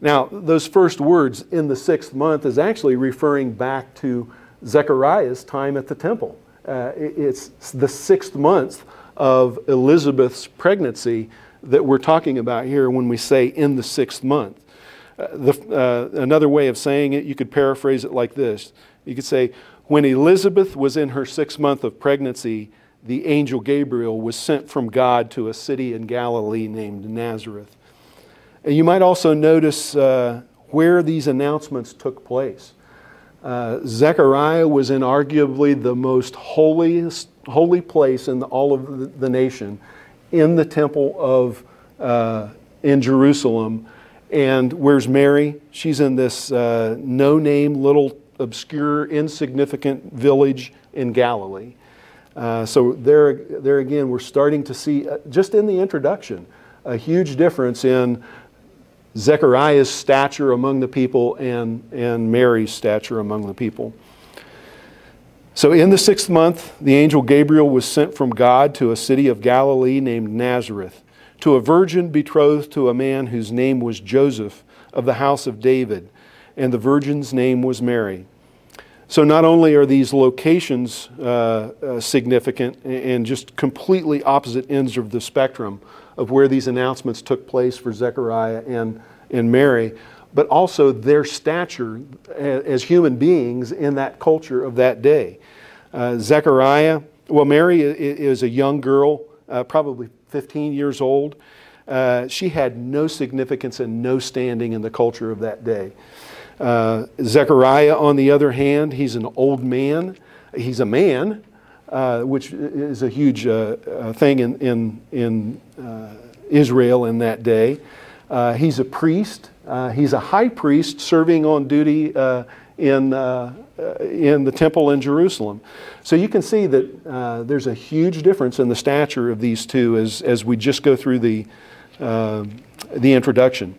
Now, those first words, in the sixth month, is actually referring back to Zechariah's time at the temple. Uh, it's the sixth month of Elizabeth's pregnancy that we're talking about here when we say in the sixth month. Uh, the, uh, another way of saying it, you could paraphrase it like this. You could say, when Elizabeth was in her sixth month of pregnancy, the angel Gabriel was sent from God to a city in Galilee named Nazareth. And you might also notice uh, where these announcements took place. Uh, Zechariah was in arguably the most holiest, holy place in the, all of the, the nation, in the temple of uh, in Jerusalem. And where's Mary? She's in this uh, no-name, little, obscure, insignificant village in Galilee. Uh, so there, there again, we're starting to see, uh, just in the introduction, a huge difference in Zechariah's stature among the people and, and Mary's stature among the people. So, in the sixth month, the angel Gabriel was sent from God to a city of Galilee named Nazareth, to a virgin betrothed to a man whose name was Joseph of the house of David, and the virgin's name was Mary. So, not only are these locations uh, uh, significant and just completely opposite ends of the spectrum of where these announcements took place for Zechariah and, and Mary, but also their stature as human beings in that culture of that day. Uh, Zechariah, well, Mary is a young girl, uh, probably 15 years old. Uh, she had no significance and no standing in the culture of that day. Uh, Zechariah, on the other hand, he's an old man. He's a man, uh, which is a huge uh, uh thing in, in, in uh, Israel in that day. Uh, he's a priest. he's a high priest serving on duty in, in the temple in Jerusalem. So you can see that there's a huge difference in the stature of these two as, as we just go through the, the introduction.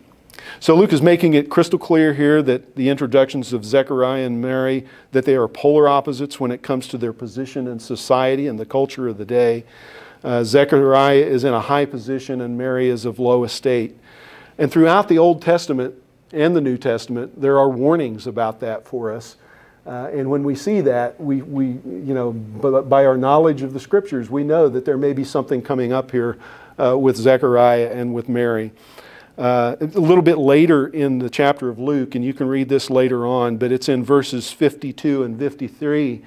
So Luke is making it crystal clear here that the introductions of Zechariah and Mary that they are polar opposites when it comes to their position in society and the culture of the day. Uh, Zechariah is in a high position and Mary is of low estate. And throughout the Old Testament and the New Testament, there are warnings about that for us. Uh, and when we see that, we, we you know, by our knowledge of the scriptures, we know that there may be something coming up here uh, with Zechariah and with Mary. Uh, a little bit later in the chapter of Luke, and you can read this later on, but it's in verses 52 and 53.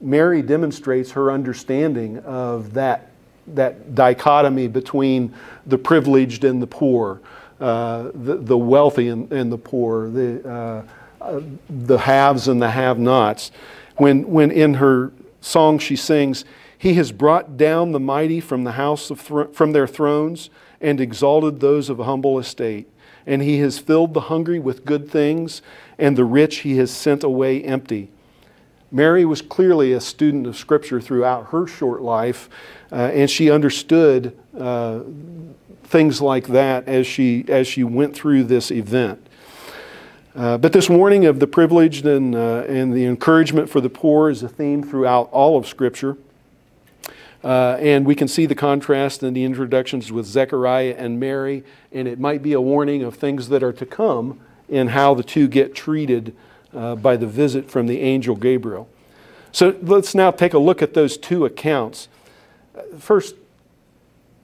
Mary demonstrates her understanding of that, that dichotomy between the privileged and the poor, uh, the, the wealthy and, and the poor, the, uh, uh the haves and the have nots. When, when in her song she sings, He has brought down the mighty from, the house of from their thrones and exalted those of humble estate. And he has filled the hungry with good things, and the rich he has sent away empty. Mary was clearly a student of Scripture throughout her short life, uh, and she understood uh, things like that as she, as she went through this event. Uh, but this warning of the privileged and, uh, and the encouragement for the poor is a theme throughout all of Scripture. Uh, and we can see the contrast in the introductions with Zechariah and Mary, and it might be a warning of things that are to come in how the two get treated uh, by the visit from the angel Gabriel. So let's now take a look at those two accounts. First,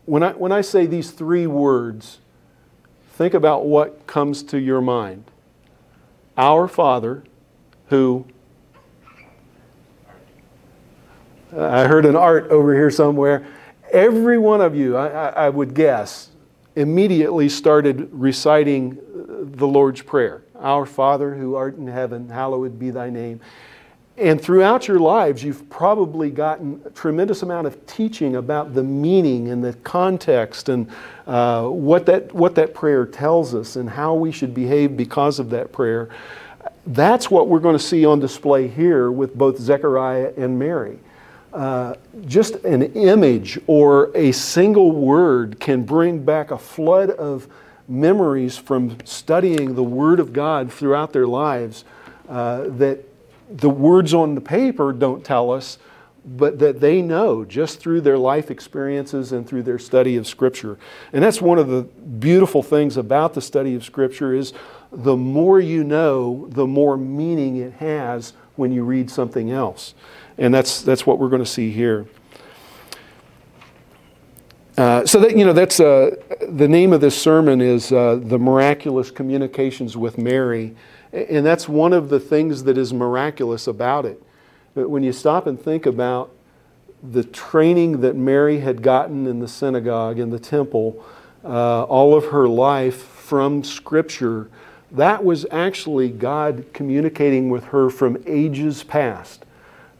when I, when I say these three words, think about what comes to your mind. Our Father, who I heard an art over here somewhere. Every one of you, I, I, would guess, immediately started reciting the Lord's Prayer Our Father who art in heaven, hallowed be thy name. And throughout your lives, you've probably gotten a tremendous amount of teaching about the meaning and the context and uh, what, that, what that prayer tells us and how we should behave because of that prayer. That's what we're going to see on display here with both Zechariah and Mary. Uh, just an image or a single word can bring back a flood of memories from studying the Word of God throughout their lives uh, that the words on the paper don't tell us, but that they know just through their life experiences and through their study of Scripture. And that's one of the beautiful things about the study of Scripture is the more you know, the more meaning it has when you read something else. And that's, that's what we're going to see here. Uh, so that you know that's uh, the name of this sermon is uh, the miraculous communications with Mary, and that's one of the things that is miraculous about it. But when you stop and think about the training that Mary had gotten in the synagogue in the temple, uh, all of her life from Scripture, that was actually God communicating with her from ages past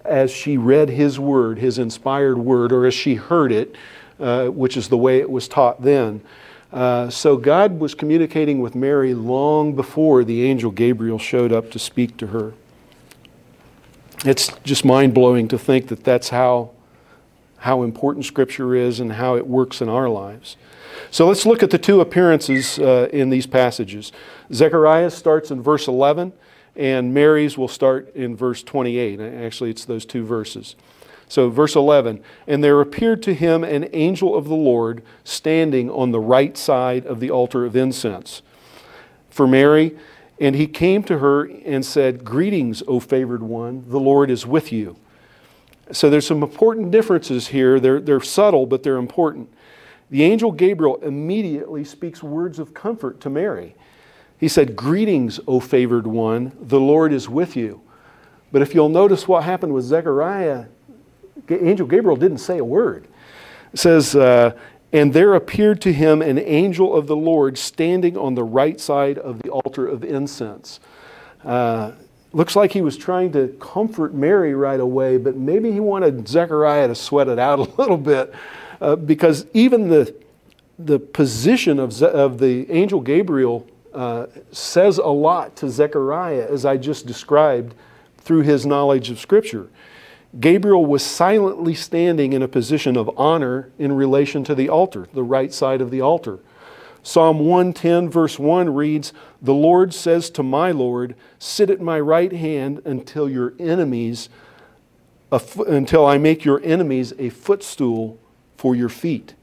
as she read His Word, His inspired Word, or as she heard it, uh, which is the way it was taught then. Uh, so God was communicating with Mary long before the angel Gabriel showed up to speak to her. It's just mind blowing to think that that's how, how important Scripture is and how it works in our lives. So let's look at the two appearances uh, in these passages. Zechariah starts in verse 11, and Mary's will start in verse 28. Uh, actually, it's those two verses. So, verse 11, and there appeared to him an angel of the Lord standing on the right side of the altar of incense. For Mary, and he came to her and said, Greetings, O favored one, the Lord is with you. So, there's some important differences here. They're, they're subtle, but they're important. The angel Gabriel immediately speaks words of comfort to Mary. He said, Greetings, O favored one, the Lord is with you. But if you'll notice what happened with Zechariah, angel Gabriel didn't say a word. It says, uh, And there appeared to him an angel of the Lord standing on the right side of the altar of incense. Uh, looks like he was trying to comfort Mary right away, but maybe he wanted Zechariah to sweat it out a little bit uh, because even the, the position of, of the angel Gabriel uh, says a lot to Zechariah, as I just described through his knowledge of Scripture. Gabriel was silently standing in a position of honor in relation to the altar, the right side of the altar. Psalm 110, verse 1 reads, The Lord says to my Lord, Sit at my right hand until your enemies, until I make your enemies a footstool for your feet.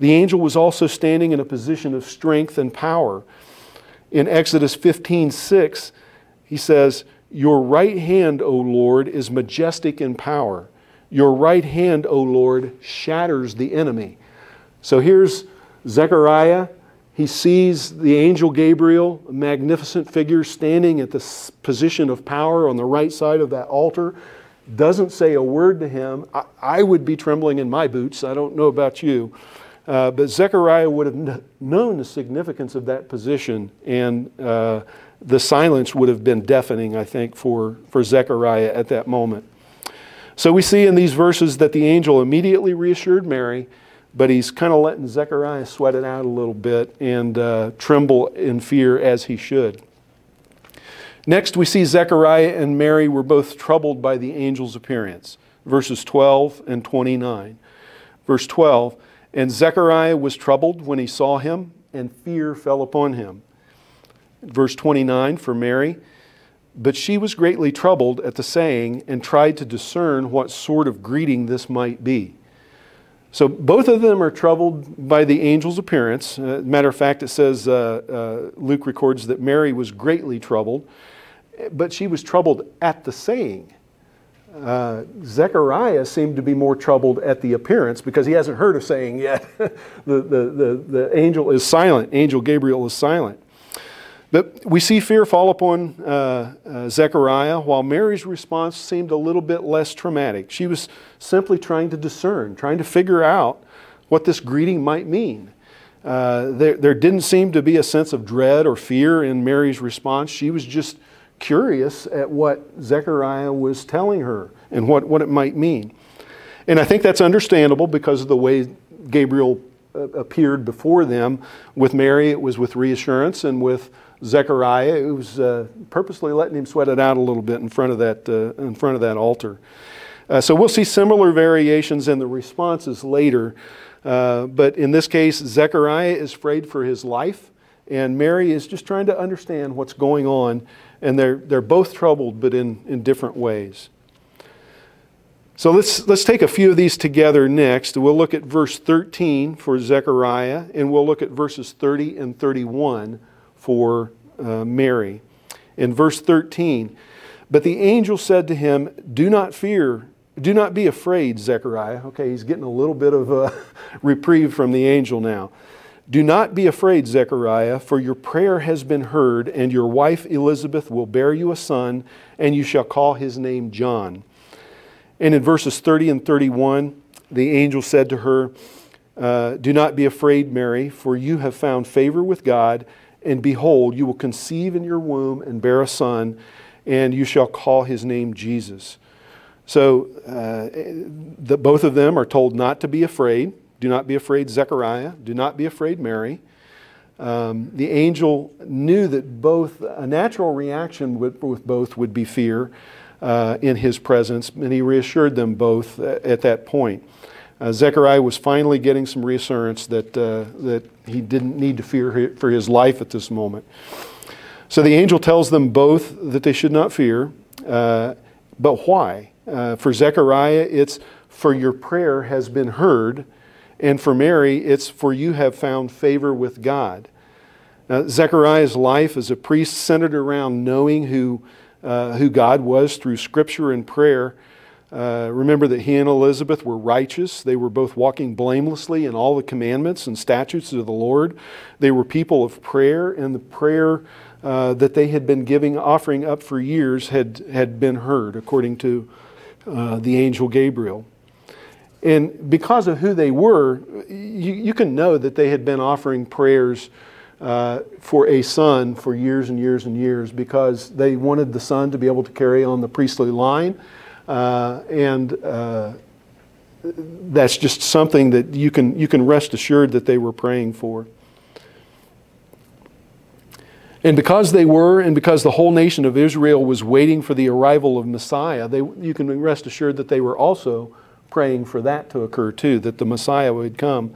The angel was also standing in a position of strength and power. In Exodus 15 6, he says, Your right hand, O Lord, is majestic in power. Your right hand, O Lord, shatters the enemy. So here's Zechariah. He sees the angel Gabriel, a magnificent figure, standing at the position of power on the right side of that altar doesn't say a word to him, I, I, would be trembling in my boots. I don't know about you. Uh, but Zechariah would have kn- known the significance of that position, and uh, the silence would have been deafening, I think, for, for Zechariah at that moment. So we see in these verses that the angel immediately reassured Mary, but he's kind of letting Zechariah sweat it out a little bit and uh, tremble in fear as he should. Next, we see Zechariah and Mary were both troubled by the angel's appearance. Verses 12 and 29. Verse 12 And Zechariah was troubled when he saw him, and fear fell upon him. Verse 29 for Mary. But she was greatly troubled at the saying and tried to discern what sort of greeting this might be. So both of them are troubled by the angel's appearance. Uh, matter of fact, it says, uh, uh, Luke records that Mary was greatly troubled but she was troubled at the saying. Uh, Zechariah seemed to be more troubled at the appearance because he hasn't heard a saying yet. the, the, the, the angel is silent, angel Gabriel is silent. But we see fear fall upon uh, uh, Zechariah, while Mary's response seemed a little bit less traumatic. She was simply trying to discern, trying to figure out what this greeting might mean. Uh, there, there didn't seem to be a sense of dread or fear in Mary's response. She was just curious at what Zechariah was telling her and what, what it might mean. And I think that's understandable because of the way Gabriel uh, appeared before them. With Mary, it was with reassurance, and with Zechariah, it was uh, purposely letting him sweat it out a little bit in front of that, uh, in front of that altar. Uh, so we'll see similar variations in the responses later. Uh, but in this case, Zechariah is afraid for his life, and Mary is just trying to understand what's going on and they're, they're both troubled, but in, in different ways. So let's, let's take a few of these together next. We'll look at verse 13 for Zechariah, and we'll look at verses 30 and 31 for uh, Mary. In verse 13, but the angel said to him, Do not fear, do not be afraid, Zechariah. Okay, he's getting a little bit of a reprieve from the angel now. Do not be afraid, Zechariah, for your prayer has been heard, and your wife Elizabeth will bear you a son, and you shall call his name John. And in verses 30 and 31, the angel said to her, uh, Do not be afraid, Mary, for you have found favor with God, and behold, you will conceive in your womb and bear a son, and you shall call his name Jesus. So uh, the, both of them are told not to be afraid. Do not be afraid, Zechariah. Do not be afraid, Mary. Um, the angel knew that both a natural reaction with, with both would be fear uh, in his presence, and he reassured them both at that point. Uh, Zechariah was finally getting some reassurance that, uh, that he didn't need to fear for his life at this moment. So the angel tells them both that they should not fear, uh, but why? Uh, for Zechariah, it's for your prayer has been heard, and for Mary, it's for you have found favor with God. Now, Zechariah's life as a priest centered around knowing who, uh, who God was through scripture and prayer. Uh, remember that he and Elizabeth were righteous. They were both walking blamelessly in all the commandments and statutes of the Lord. They were people of prayer, and the prayer uh, that they had been giving, offering up for years, had, had been heard, according to uh, the angel Gabriel. And because of who they were, you, you can know that they had been offering prayers uh, for a son for years and years and years because they wanted the son to be able to carry on the priestly line. Uh, and uh, that's just something that you can, you can rest assured that they were praying for. And because they were, and because the whole nation of Israel was waiting for the arrival of Messiah, they, you can rest assured that they were also praying for that to occur too, that the Messiah would come.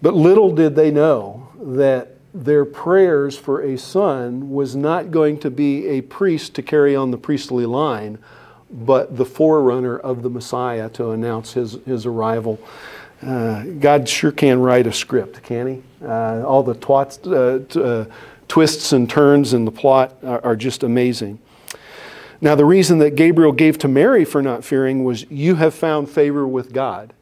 But little did they know that their prayers for a son was not going to be a priest to carry on the priestly line, but the forerunner of the Messiah to announce his, his arrival. Uh, God sure can write a script, can he? Uh, all the twats, uh, t- uh, twists and turns in the plot are, are just amazing. Now, the reason that Gabriel gave to Mary for not fearing was, You have found favor with God.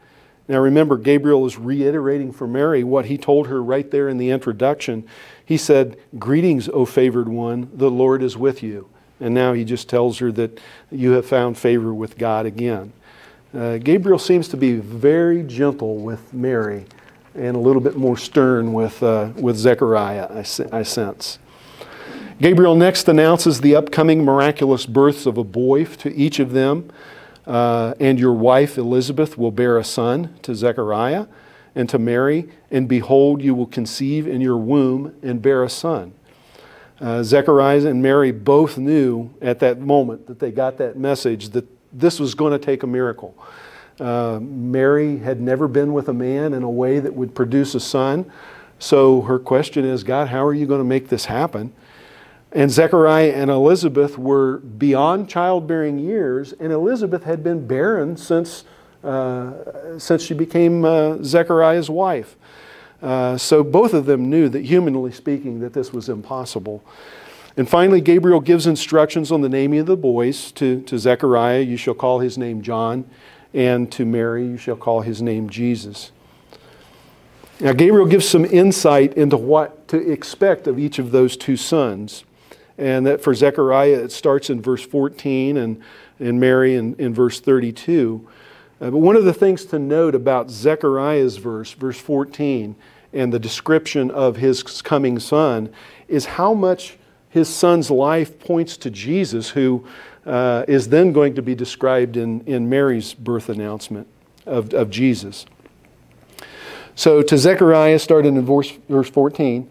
Now, remember, Gabriel is reiterating for Mary what he told her right there in the introduction. He said, Greetings, O favored one, the Lord is with you. And now he just tells her that you have found favor with God again. Uh, Gabriel seems to be very gentle with Mary and a little bit more stern with, uh, with Zechariah, I, I sense. Gabriel next announces the upcoming miraculous births of a boy to each of them. Uh, and your wife Elizabeth will bear a son to Zechariah and to Mary, and behold, you will conceive in your womb and bear a son. Uh, Zechariah and Mary both knew at that moment that they got that message that this was going to take a miracle. Uh, Mary had never been with a man in a way that would produce a son. So her question is God, how are you going to make this happen? And Zechariah and Elizabeth were beyond childbearing years, and Elizabeth had been barren since, uh, since she became uh, Zechariah's wife. Uh, so both of them knew that, humanly speaking, that this was impossible. And finally, Gabriel gives instructions on the naming of the boys. To, to Zechariah, you shall call his name John, and to Mary, you shall call his name Jesus. Now, Gabriel gives some insight into what to expect of each of those two sons. And that for Zechariah, it starts in verse 14 and, and Mary in, in verse 32. Uh, but one of the things to note about Zechariah's verse, verse 14, and the description of his coming son is how much his son's life points to Jesus, who uh, is then going to be described in, in Mary's birth announcement of, of Jesus. So to Zechariah, starting in verse, verse 14,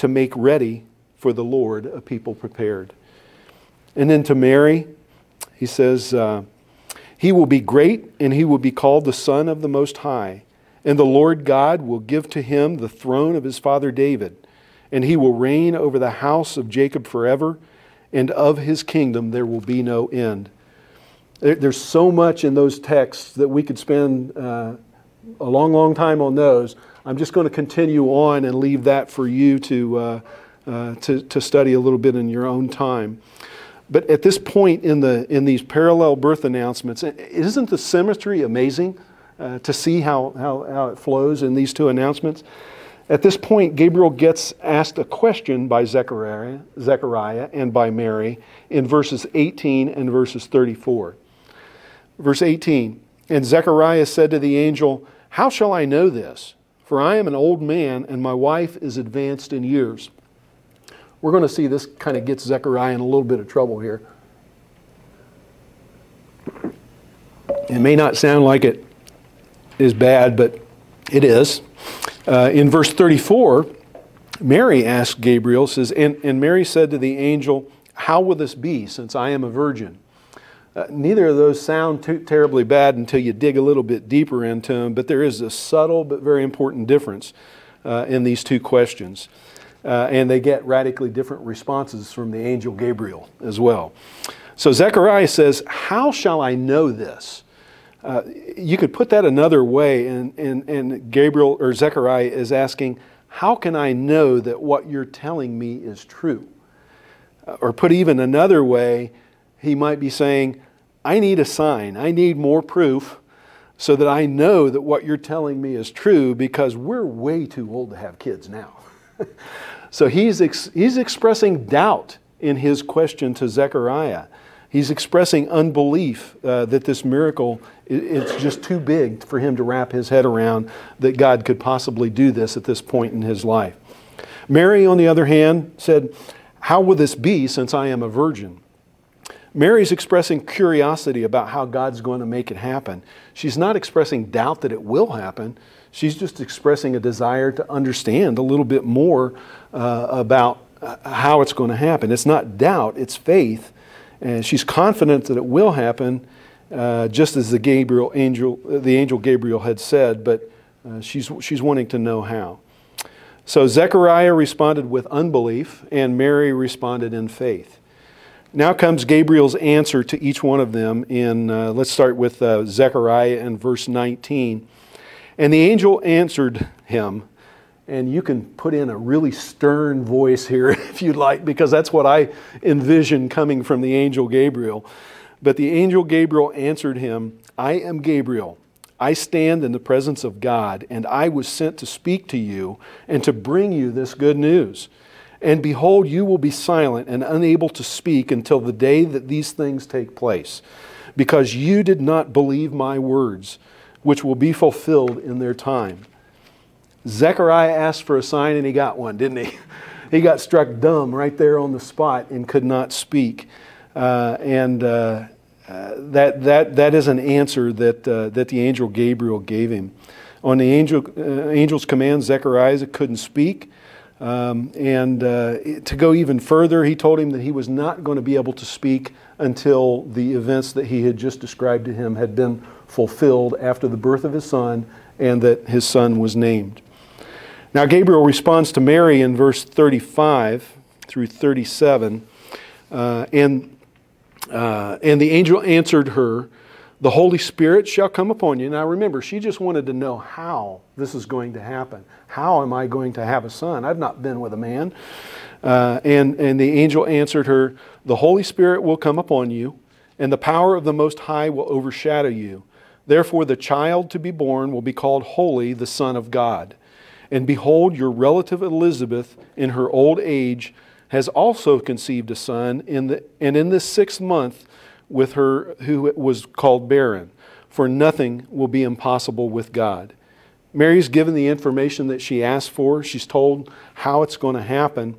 to make ready for the Lord a people prepared. And then to Mary, he says, uh, He will be great, and he will be called the Son of the Most High. And the Lord God will give to him the throne of his father David, and he will reign over the house of Jacob forever, and of his kingdom there will be no end. There's so much in those texts that we could spend uh, a long, long time on those. I'm just going to continue on and leave that for you to, uh, uh, to, to study a little bit in your own time. But at this point in, the, in these parallel birth announcements, isn't the symmetry amazing uh, to see how, how, how it flows in these two announcements? At this point, Gabriel gets asked a question by Zechariah, Zechariah and by Mary in verses 18 and verses 34. Verse 18 And Zechariah said to the angel, How shall I know this? For I am an old man, and my wife is advanced in years. We're going to see this kind of gets Zechariah in a little bit of trouble here. It may not sound like it is bad, but it is. Uh, in verse 34, Mary asked Gabriel, says, and, and Mary said to the angel, How will this be, since I am a virgin? Uh, neither of those sound too terribly bad until you dig a little bit deeper into them, but there is a subtle but very important difference uh, in these two questions. Uh, and they get radically different responses from the angel Gabriel as well. So Zechariah says, How shall I know this? Uh, you could put that another way, and, and, and Gabriel or Zechariah is asking, How can I know that what you're telling me is true? Uh, or put even another way, he might be saying, I need a sign, I need more proof so that I know that what you're telling me is true because we're way too old to have kids now. so he's, ex- he's expressing doubt in his question to Zechariah. He's expressing unbelief uh, that this miracle it's just too big for him to wrap his head around that God could possibly do this at this point in his life. Mary, on the other hand, said, How will this be since I am a virgin? Mary's expressing curiosity about how God's going to make it happen. She's not expressing doubt that it will happen. She's just expressing a desire to understand a little bit more uh, about uh, how it's going to happen. It's not doubt, it's faith. And she's confident that it will happen, uh, just as the Gabriel angel, the angel Gabriel had said, but uh, she's, she's wanting to know how. So Zechariah responded with unbelief, and Mary responded in faith. Now comes Gabriel's answer to each one of them. In uh, let's start with uh, Zechariah in verse 19. And the angel answered him, and you can put in a really stern voice here if you'd like, because that's what I envision coming from the angel Gabriel. But the angel Gabriel answered him, I am Gabriel. I stand in the presence of God, and I was sent to speak to you and to bring you this good news. And behold, you will be silent and unable to speak until the day that these things take place, because you did not believe my words, which will be fulfilled in their time. Zechariah asked for a sign and he got one, didn't he? he got struck dumb right there on the spot and could not speak. Uh, and uh, uh, that, that, that is an answer that, uh, that the angel Gabriel gave him. On the angel, uh, angel's command, Zechariah couldn't speak. Um, and uh, to go even further, he told him that he was not going to be able to speak until the events that he had just described to him had been fulfilled after the birth of his son and that his son was named. Now, Gabriel responds to Mary in verse 35 through 37. Uh, and, uh, and the angel answered her, The Holy Spirit shall come upon you. Now, remember, she just wanted to know how this is going to happen. How am I going to have a son? I've not been with a man. Uh, and, and the angel answered her, The Holy Spirit will come upon you, and the power of the Most High will overshadow you. Therefore, the child to be born will be called Holy, the Son of God. And behold, your relative Elizabeth, in her old age, has also conceived a son, in the, and in this sixth month with her who was called barren. For nothing will be impossible with God. Mary's given the information that she asked for. She's told how it's going to happen.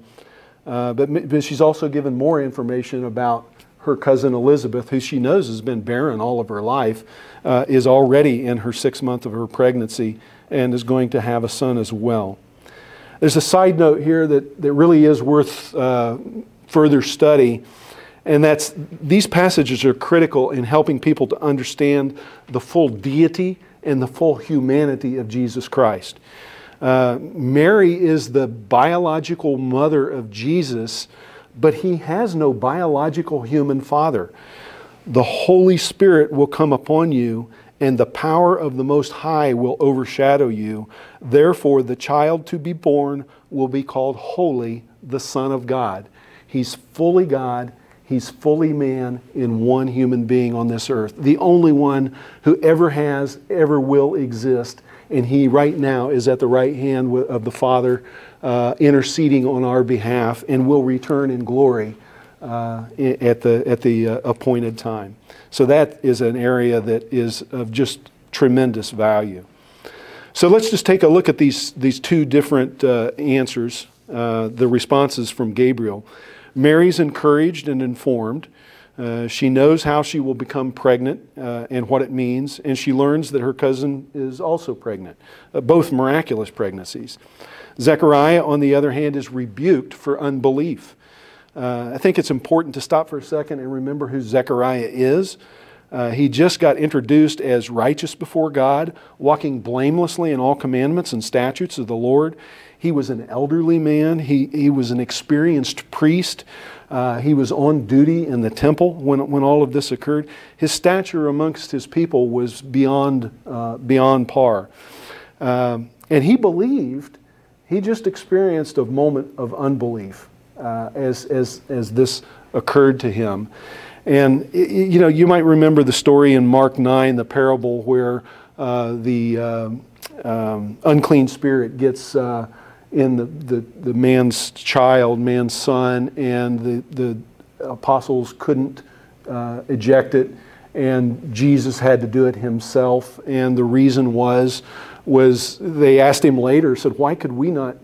Uh, but, but she's also given more information about her cousin Elizabeth, who she knows has been barren all of her life, uh, is already in her sixth month of her pregnancy and is going to have a son as well. There's a side note here that, that really is worth uh, further study, and that's these passages are critical in helping people to understand the full deity and the full humanity of Jesus Christ. Uh, Mary is the biological mother of Jesus, but he has no biological human father. The Holy Spirit will come upon you, and the power of the Most High will overshadow you. Therefore, the child to be born will be called Holy, the Son of God. He's fully God, He's fully man in one human being on this earth, the only one who ever has, ever will exist. And He right now is at the right hand of the Father, uh, interceding on our behalf, and will return in glory uh, at the, at the uh, appointed time. So that is an area that is of just tremendous value. So let's just take a look at these, these two different uh, answers, uh, the responses from Gabriel. Mary's encouraged and informed. Uh, she knows how she will become pregnant uh, and what it means, and she learns that her cousin is also pregnant, uh, both miraculous pregnancies. Zechariah, on the other hand, is rebuked for unbelief. Uh, I think it's important to stop for a second and remember who Zechariah is. Uh, he just got introduced as righteous before God, walking blamelessly in all commandments and statutes of the Lord. He was an elderly man, he, he was an experienced priest. Uh, he was on duty in the temple when, when all of this occurred. His stature amongst his people was beyond, uh, beyond par. Um, and he believed, he just experienced a moment of unbelief uh, as, as, as this occurred to him. And you know, you might remember the story in Mark 9, the parable where uh, the uh, um, unclean spirit gets uh, in the, the, the, man's child, man's son, and the, the apostles couldn't uh, eject it, and Jesus had to do it himself. And the reason was, was they asked him later, said, "Why could we not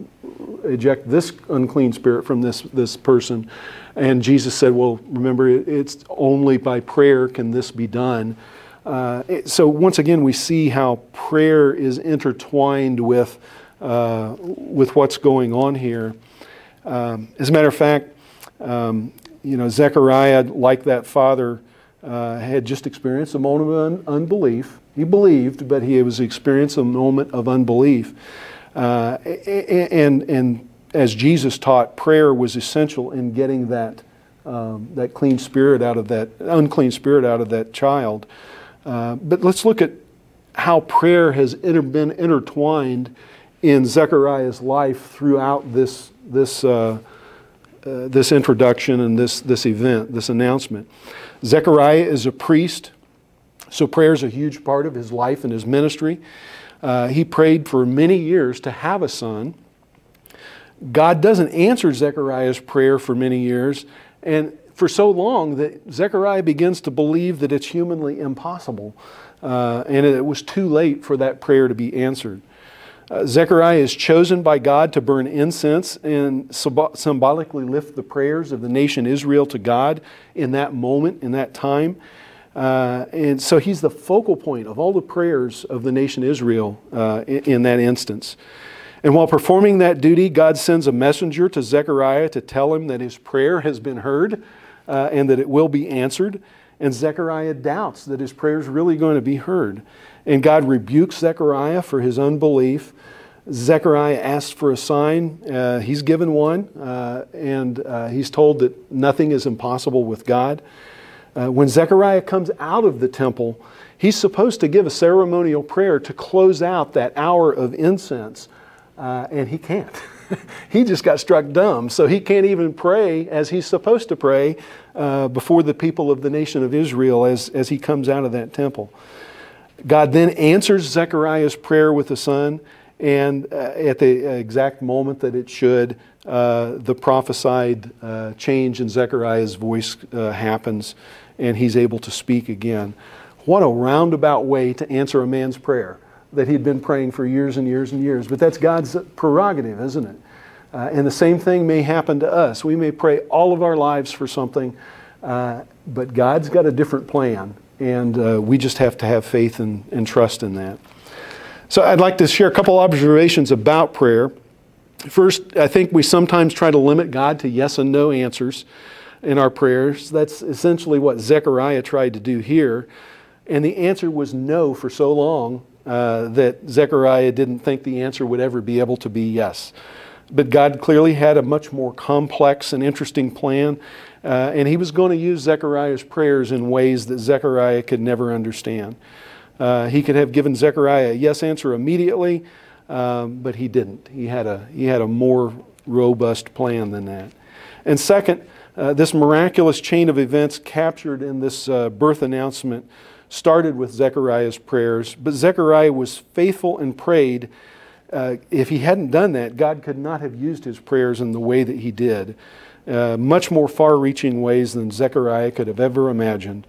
eject this unclean spirit from this this person?" And Jesus said, Well, remember, it's only by prayer can this be done. Uh, so, once again, we see how prayer is intertwined with, uh, with what's going on here. Um, as a matter of fact, um, you know, Zechariah, like that father, uh, had just experienced a moment of un- unbelief. He believed, but he was experiencing a moment of unbelief. Uh, and, and as Jesus taught, prayer was essential in getting that, um, that clean spirit out of that, unclean spirit out of that child. Uh, but let's look at how prayer has inter- been intertwined in Zechariah's life throughout this, this, uh, uh, this introduction and this, this event, this announcement. Zechariah is a priest, so prayer is a huge part of his life and his ministry. Uh, he prayed for many years to have a son. God doesn't answer Zechariah's prayer for many years, and for so long that Zechariah begins to believe that it's humanly impossible, uh, and it was too late for that prayer to be answered. Uh, Zechariah is chosen by God to burn incense and symbolically lift the prayers of the nation Israel to God in that moment, in that time. Uh, and so he's the focal point of all the prayers of the nation Israel uh, in, in that instance. And while performing that duty, God sends a messenger to Zechariah to tell him that his prayer has been heard uh, and that it will be answered. And Zechariah doubts that his prayer is really going to be heard. And God rebukes Zechariah for his unbelief. Zechariah asks for a sign. Uh, he's given one, uh, and uh, he's told that nothing is impossible with God. Uh, when Zechariah comes out of the temple, he's supposed to give a ceremonial prayer to close out that hour of incense uh, and he can't. he just got struck dumb, so he can't even pray as he's supposed to pray uh, before the people of the nation of Israel as, as he comes out of that temple. God then answers Zechariah's prayer with the son, and uh, at the exact moment that it should, uh, the prophesied uh, change in Zechariah's voice uh, happens, and he's able to speak again. What a roundabout way to answer a man's prayer that he'd been praying for years and years and years. But that's God's prerogative, isn't it? Uh, and the same thing may happen to us. We may pray all of our lives for something, uh, but God's got a different plan, and uh, we just have to have faith and, and trust in that. So I'd like to share a couple observations about prayer. First, I think we sometimes try to limit God to yes and no answers in our prayers. That's essentially what Zechariah tried to do here. And the answer was no for so long uh, that Zechariah didn't think the answer would ever be able to be yes. But God clearly had a much more complex and interesting plan, uh, and He was going to use Zechariah's prayers in ways that Zechariah could never understand. Uh, he could have given Zechariah a yes answer immediately, um, but he didn't. He had a, he had a more robust plan than that. And second, uh, this miraculous chain of events captured in this uh, birth announcement started with Zechariah's prayers, but Zechariah was faithful and prayed. Uh, if he hadn't done that, God could not have used his prayers in the way that he did, uh, much more far reaching ways than Zechariah could have ever imagined.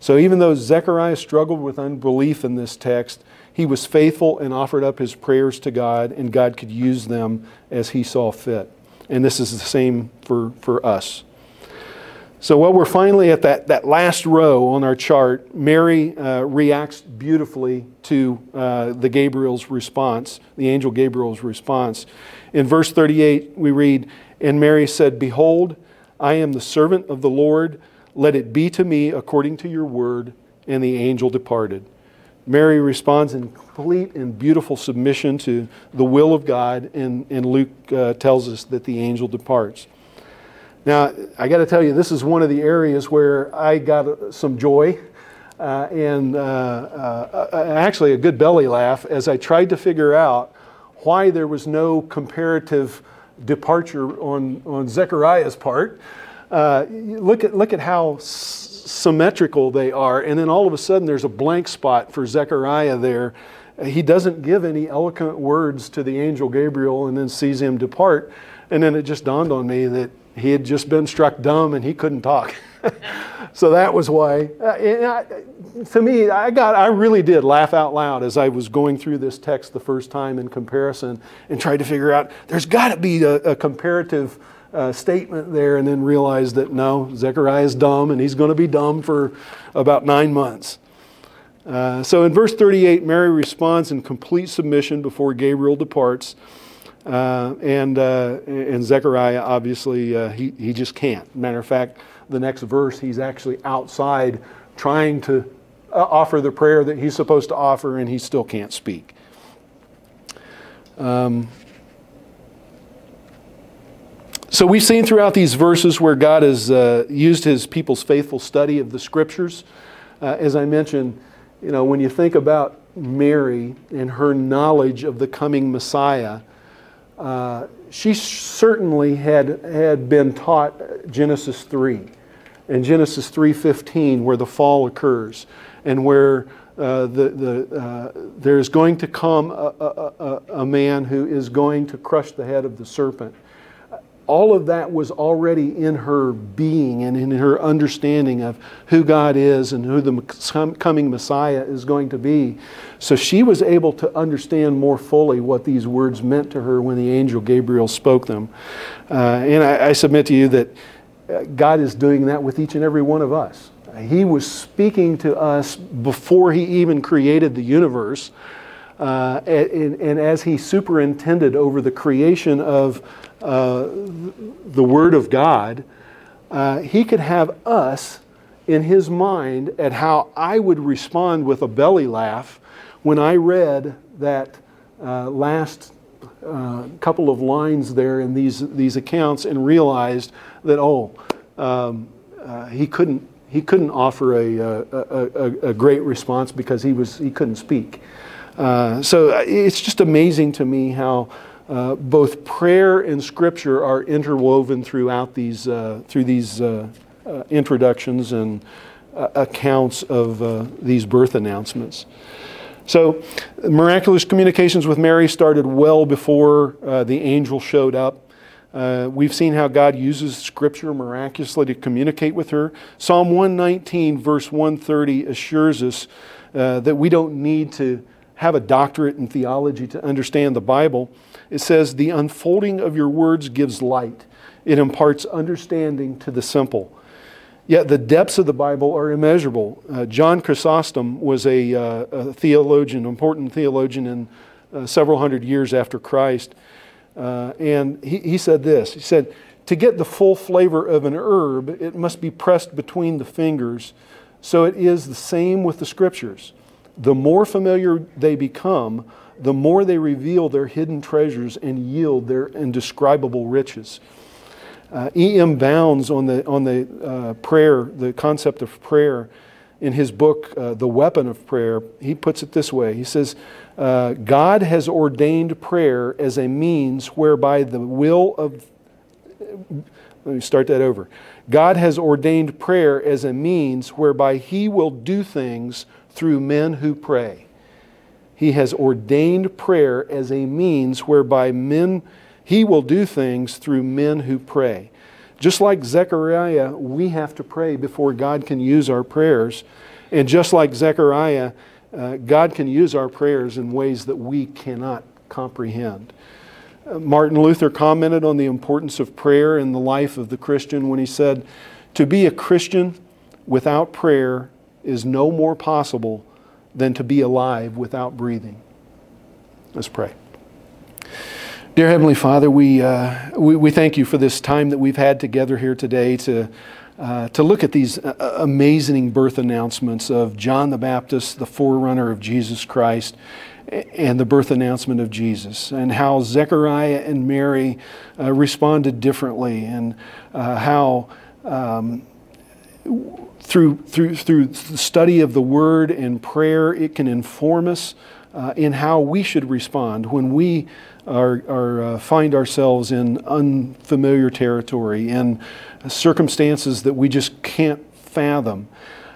So even though Zechariah struggled with unbelief in this text, he was faithful and offered up his prayers to God, and God could use them as he saw fit. And this is the same for, for us. So, while we're finally at that, that last row on our chart, Mary uh, reacts beautifully to uh, the Gabriel's response, the angel Gabriel's response. In verse 38, we read, And Mary said, Behold, I am the servant of the Lord. Let it be to me according to your word. And the angel departed. Mary responds in complete and beautiful submission to the will of God, and, and Luke uh, tells us that the angel departs. Now, I got to tell you, this is one of the areas where I got some joy uh, and uh, uh, uh, actually a good belly laugh as I tried to figure out why there was no comparative departure on, on Zechariah's part. Uh, look, at, look at how s- symmetrical they are, and then all of a sudden there's a blank spot for Zechariah there. He doesn't give any eloquent words to the angel Gabriel and then sees him depart. And then it just dawned on me that he had just been struck dumb and he couldn't talk. so that was why. Uh, I, to me, I got, I really did laugh out loud as I was going through this text the first time in comparison and tried to figure out there's got to be a, a comparative uh, statement there, and then realized that no, Zechariah is dumb and he's going to be dumb for about nine months. Uh, so in verse 38, Mary responds in complete submission before Gabriel departs. Uh, and, uh, and Zechariah, obviously, uh, he, he just can't. Matter of fact, the next verse, he's actually outside trying to uh, offer the prayer that he's supposed to offer, and he still can't speak. Um, so we've seen throughout these verses where God has uh, used his people's faithful study of the scriptures. Uh, as I mentioned, you know, when you think about Mary and her knowledge of the coming Messiah, uh, she certainly had, had been taught Genesis 3 and Genesis 3.15 where the fall occurs and where uh, the, the, uh, there's going to come a, a, a, a man who is going to crush the head of the serpent all of that was already in her being and in her understanding of who God is and who the coming Messiah is going to be. So she was able to understand more fully what these words meant to her when the angel Gabriel spoke them. Uh, and I, I, submit to you that uh, God is doing that with each and every one of us. He was speaking to us before He even created the universe. Uh, and, and, as he superintended over the creation of uh, the Word of God, uh, he could have us in his mind at how I would respond with a belly laugh when I read that uh, last uh, couple of lines there in these, these accounts and realized that, oh, um, he couldn't he couldn't offer a, a, a, a, great response because he was he couldn't speak. Uh, so it's just amazing to me how uh, both prayer and scripture are interwoven throughout these, uh, through these uh, uh introductions and uh, accounts of uh, these birth announcements. So, miraculous communications with Mary started well before the angel showed up. we've seen how God uses Scripture miraculously to communicate with her. Psalm 119, verse 130, assures us that we don't need to have a doctorate in theology to understand the Bible. It says, The unfolding of your words gives light, it imparts understanding to the simple. Yet the depths of the Bible are immeasurable. Uh, John Chrysostom was a, uh, a, theologian, important theologian in uh, several hundred years after Christ. Uh, and he, he said this He said, To get the full flavor of an herb, it must be pressed between the fingers. So it is the same with the scriptures. The more familiar they become, the more they reveal their hidden treasures and yield their indescribable riches. Uh, E.M. Bounds on the, on the uh, prayer, the concept of prayer, in his book, uh, The Weapon of Prayer, he puts it this way He says, uh, God has ordained prayer as a means whereby the will of let me start that over. God has ordained prayer as a means whereby He will do things through men who pray. He has ordained prayer as a means whereby men, He will do things through men who pray. Just like Zechariah, we have to pray before God can use our prayers. And just like Zechariah, uh, God can use our prayers in ways that we cannot comprehend. Martin Luther commented on the importance of prayer in the life of the Christian when he said, To be a Christian without prayer is no more possible than to be alive without breathing. Let's pray. Dear Heavenly Father, we, uh, we, we, thank you for this time that we've had together here today to, uh, to look at these uh, amazing birth announcements of John the Baptist, the forerunner of Jesus Christ, and the birth announcement of Jesus, and how Zechariah and Mary uh, responded differently, and uh, how um, through, through, through the study of the Word and prayer, it can inform us uh, in how we should respond when we are, are uh, find ourselves in unfamiliar territory and circumstances that we just can't fathom.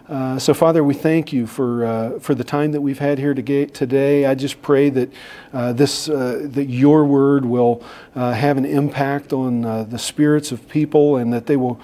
Uh, so, Father, we thank you for, uh, for the time that we've had here today. I just pray that, uh, this, uh, that your word will uh, have an impact on the spirits of people and that they will,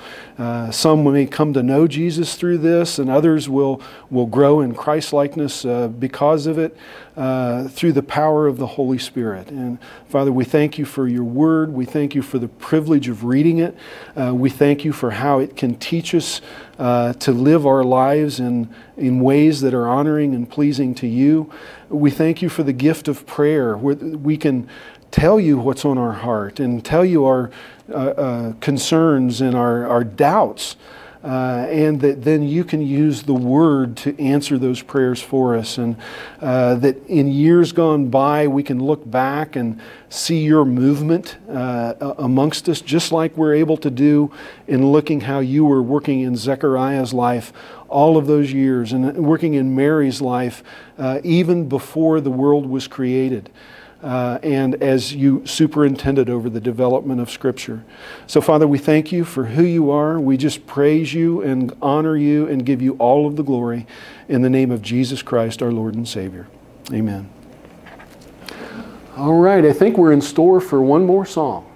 some may come to know Jesus through this and others will, will grow in Christ likeness because of it through the power of the Holy Spirit. And, Father, we thank you for your word. We thank you for the privilege of reading it. we thank you for how it can teach us uh, to live our lives in, in ways that are honoring and pleasing to you. We thank you for the gift of prayer. Where we can tell you what's on our heart and tell you our uh, uh, concerns and our, our doubts. Uh, and that then you can use the word to answer those prayers for us. And uh, that in years gone by, we can look back and see your movement uh, amongst us, just like we're able to do in looking how you were working in Zechariah's life all of those years and working in Mary's life uh, even before the world was created uh, and as you superintended over the development of Scripture. So, Father, we thank you for who you are. We just praise you and honor you and give you all of the glory in the name of Jesus Christ, our Lord and Savior. Amen. All right, I think we're in store for one more song,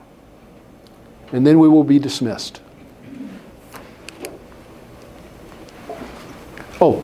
and then we will be dismissed. Oh.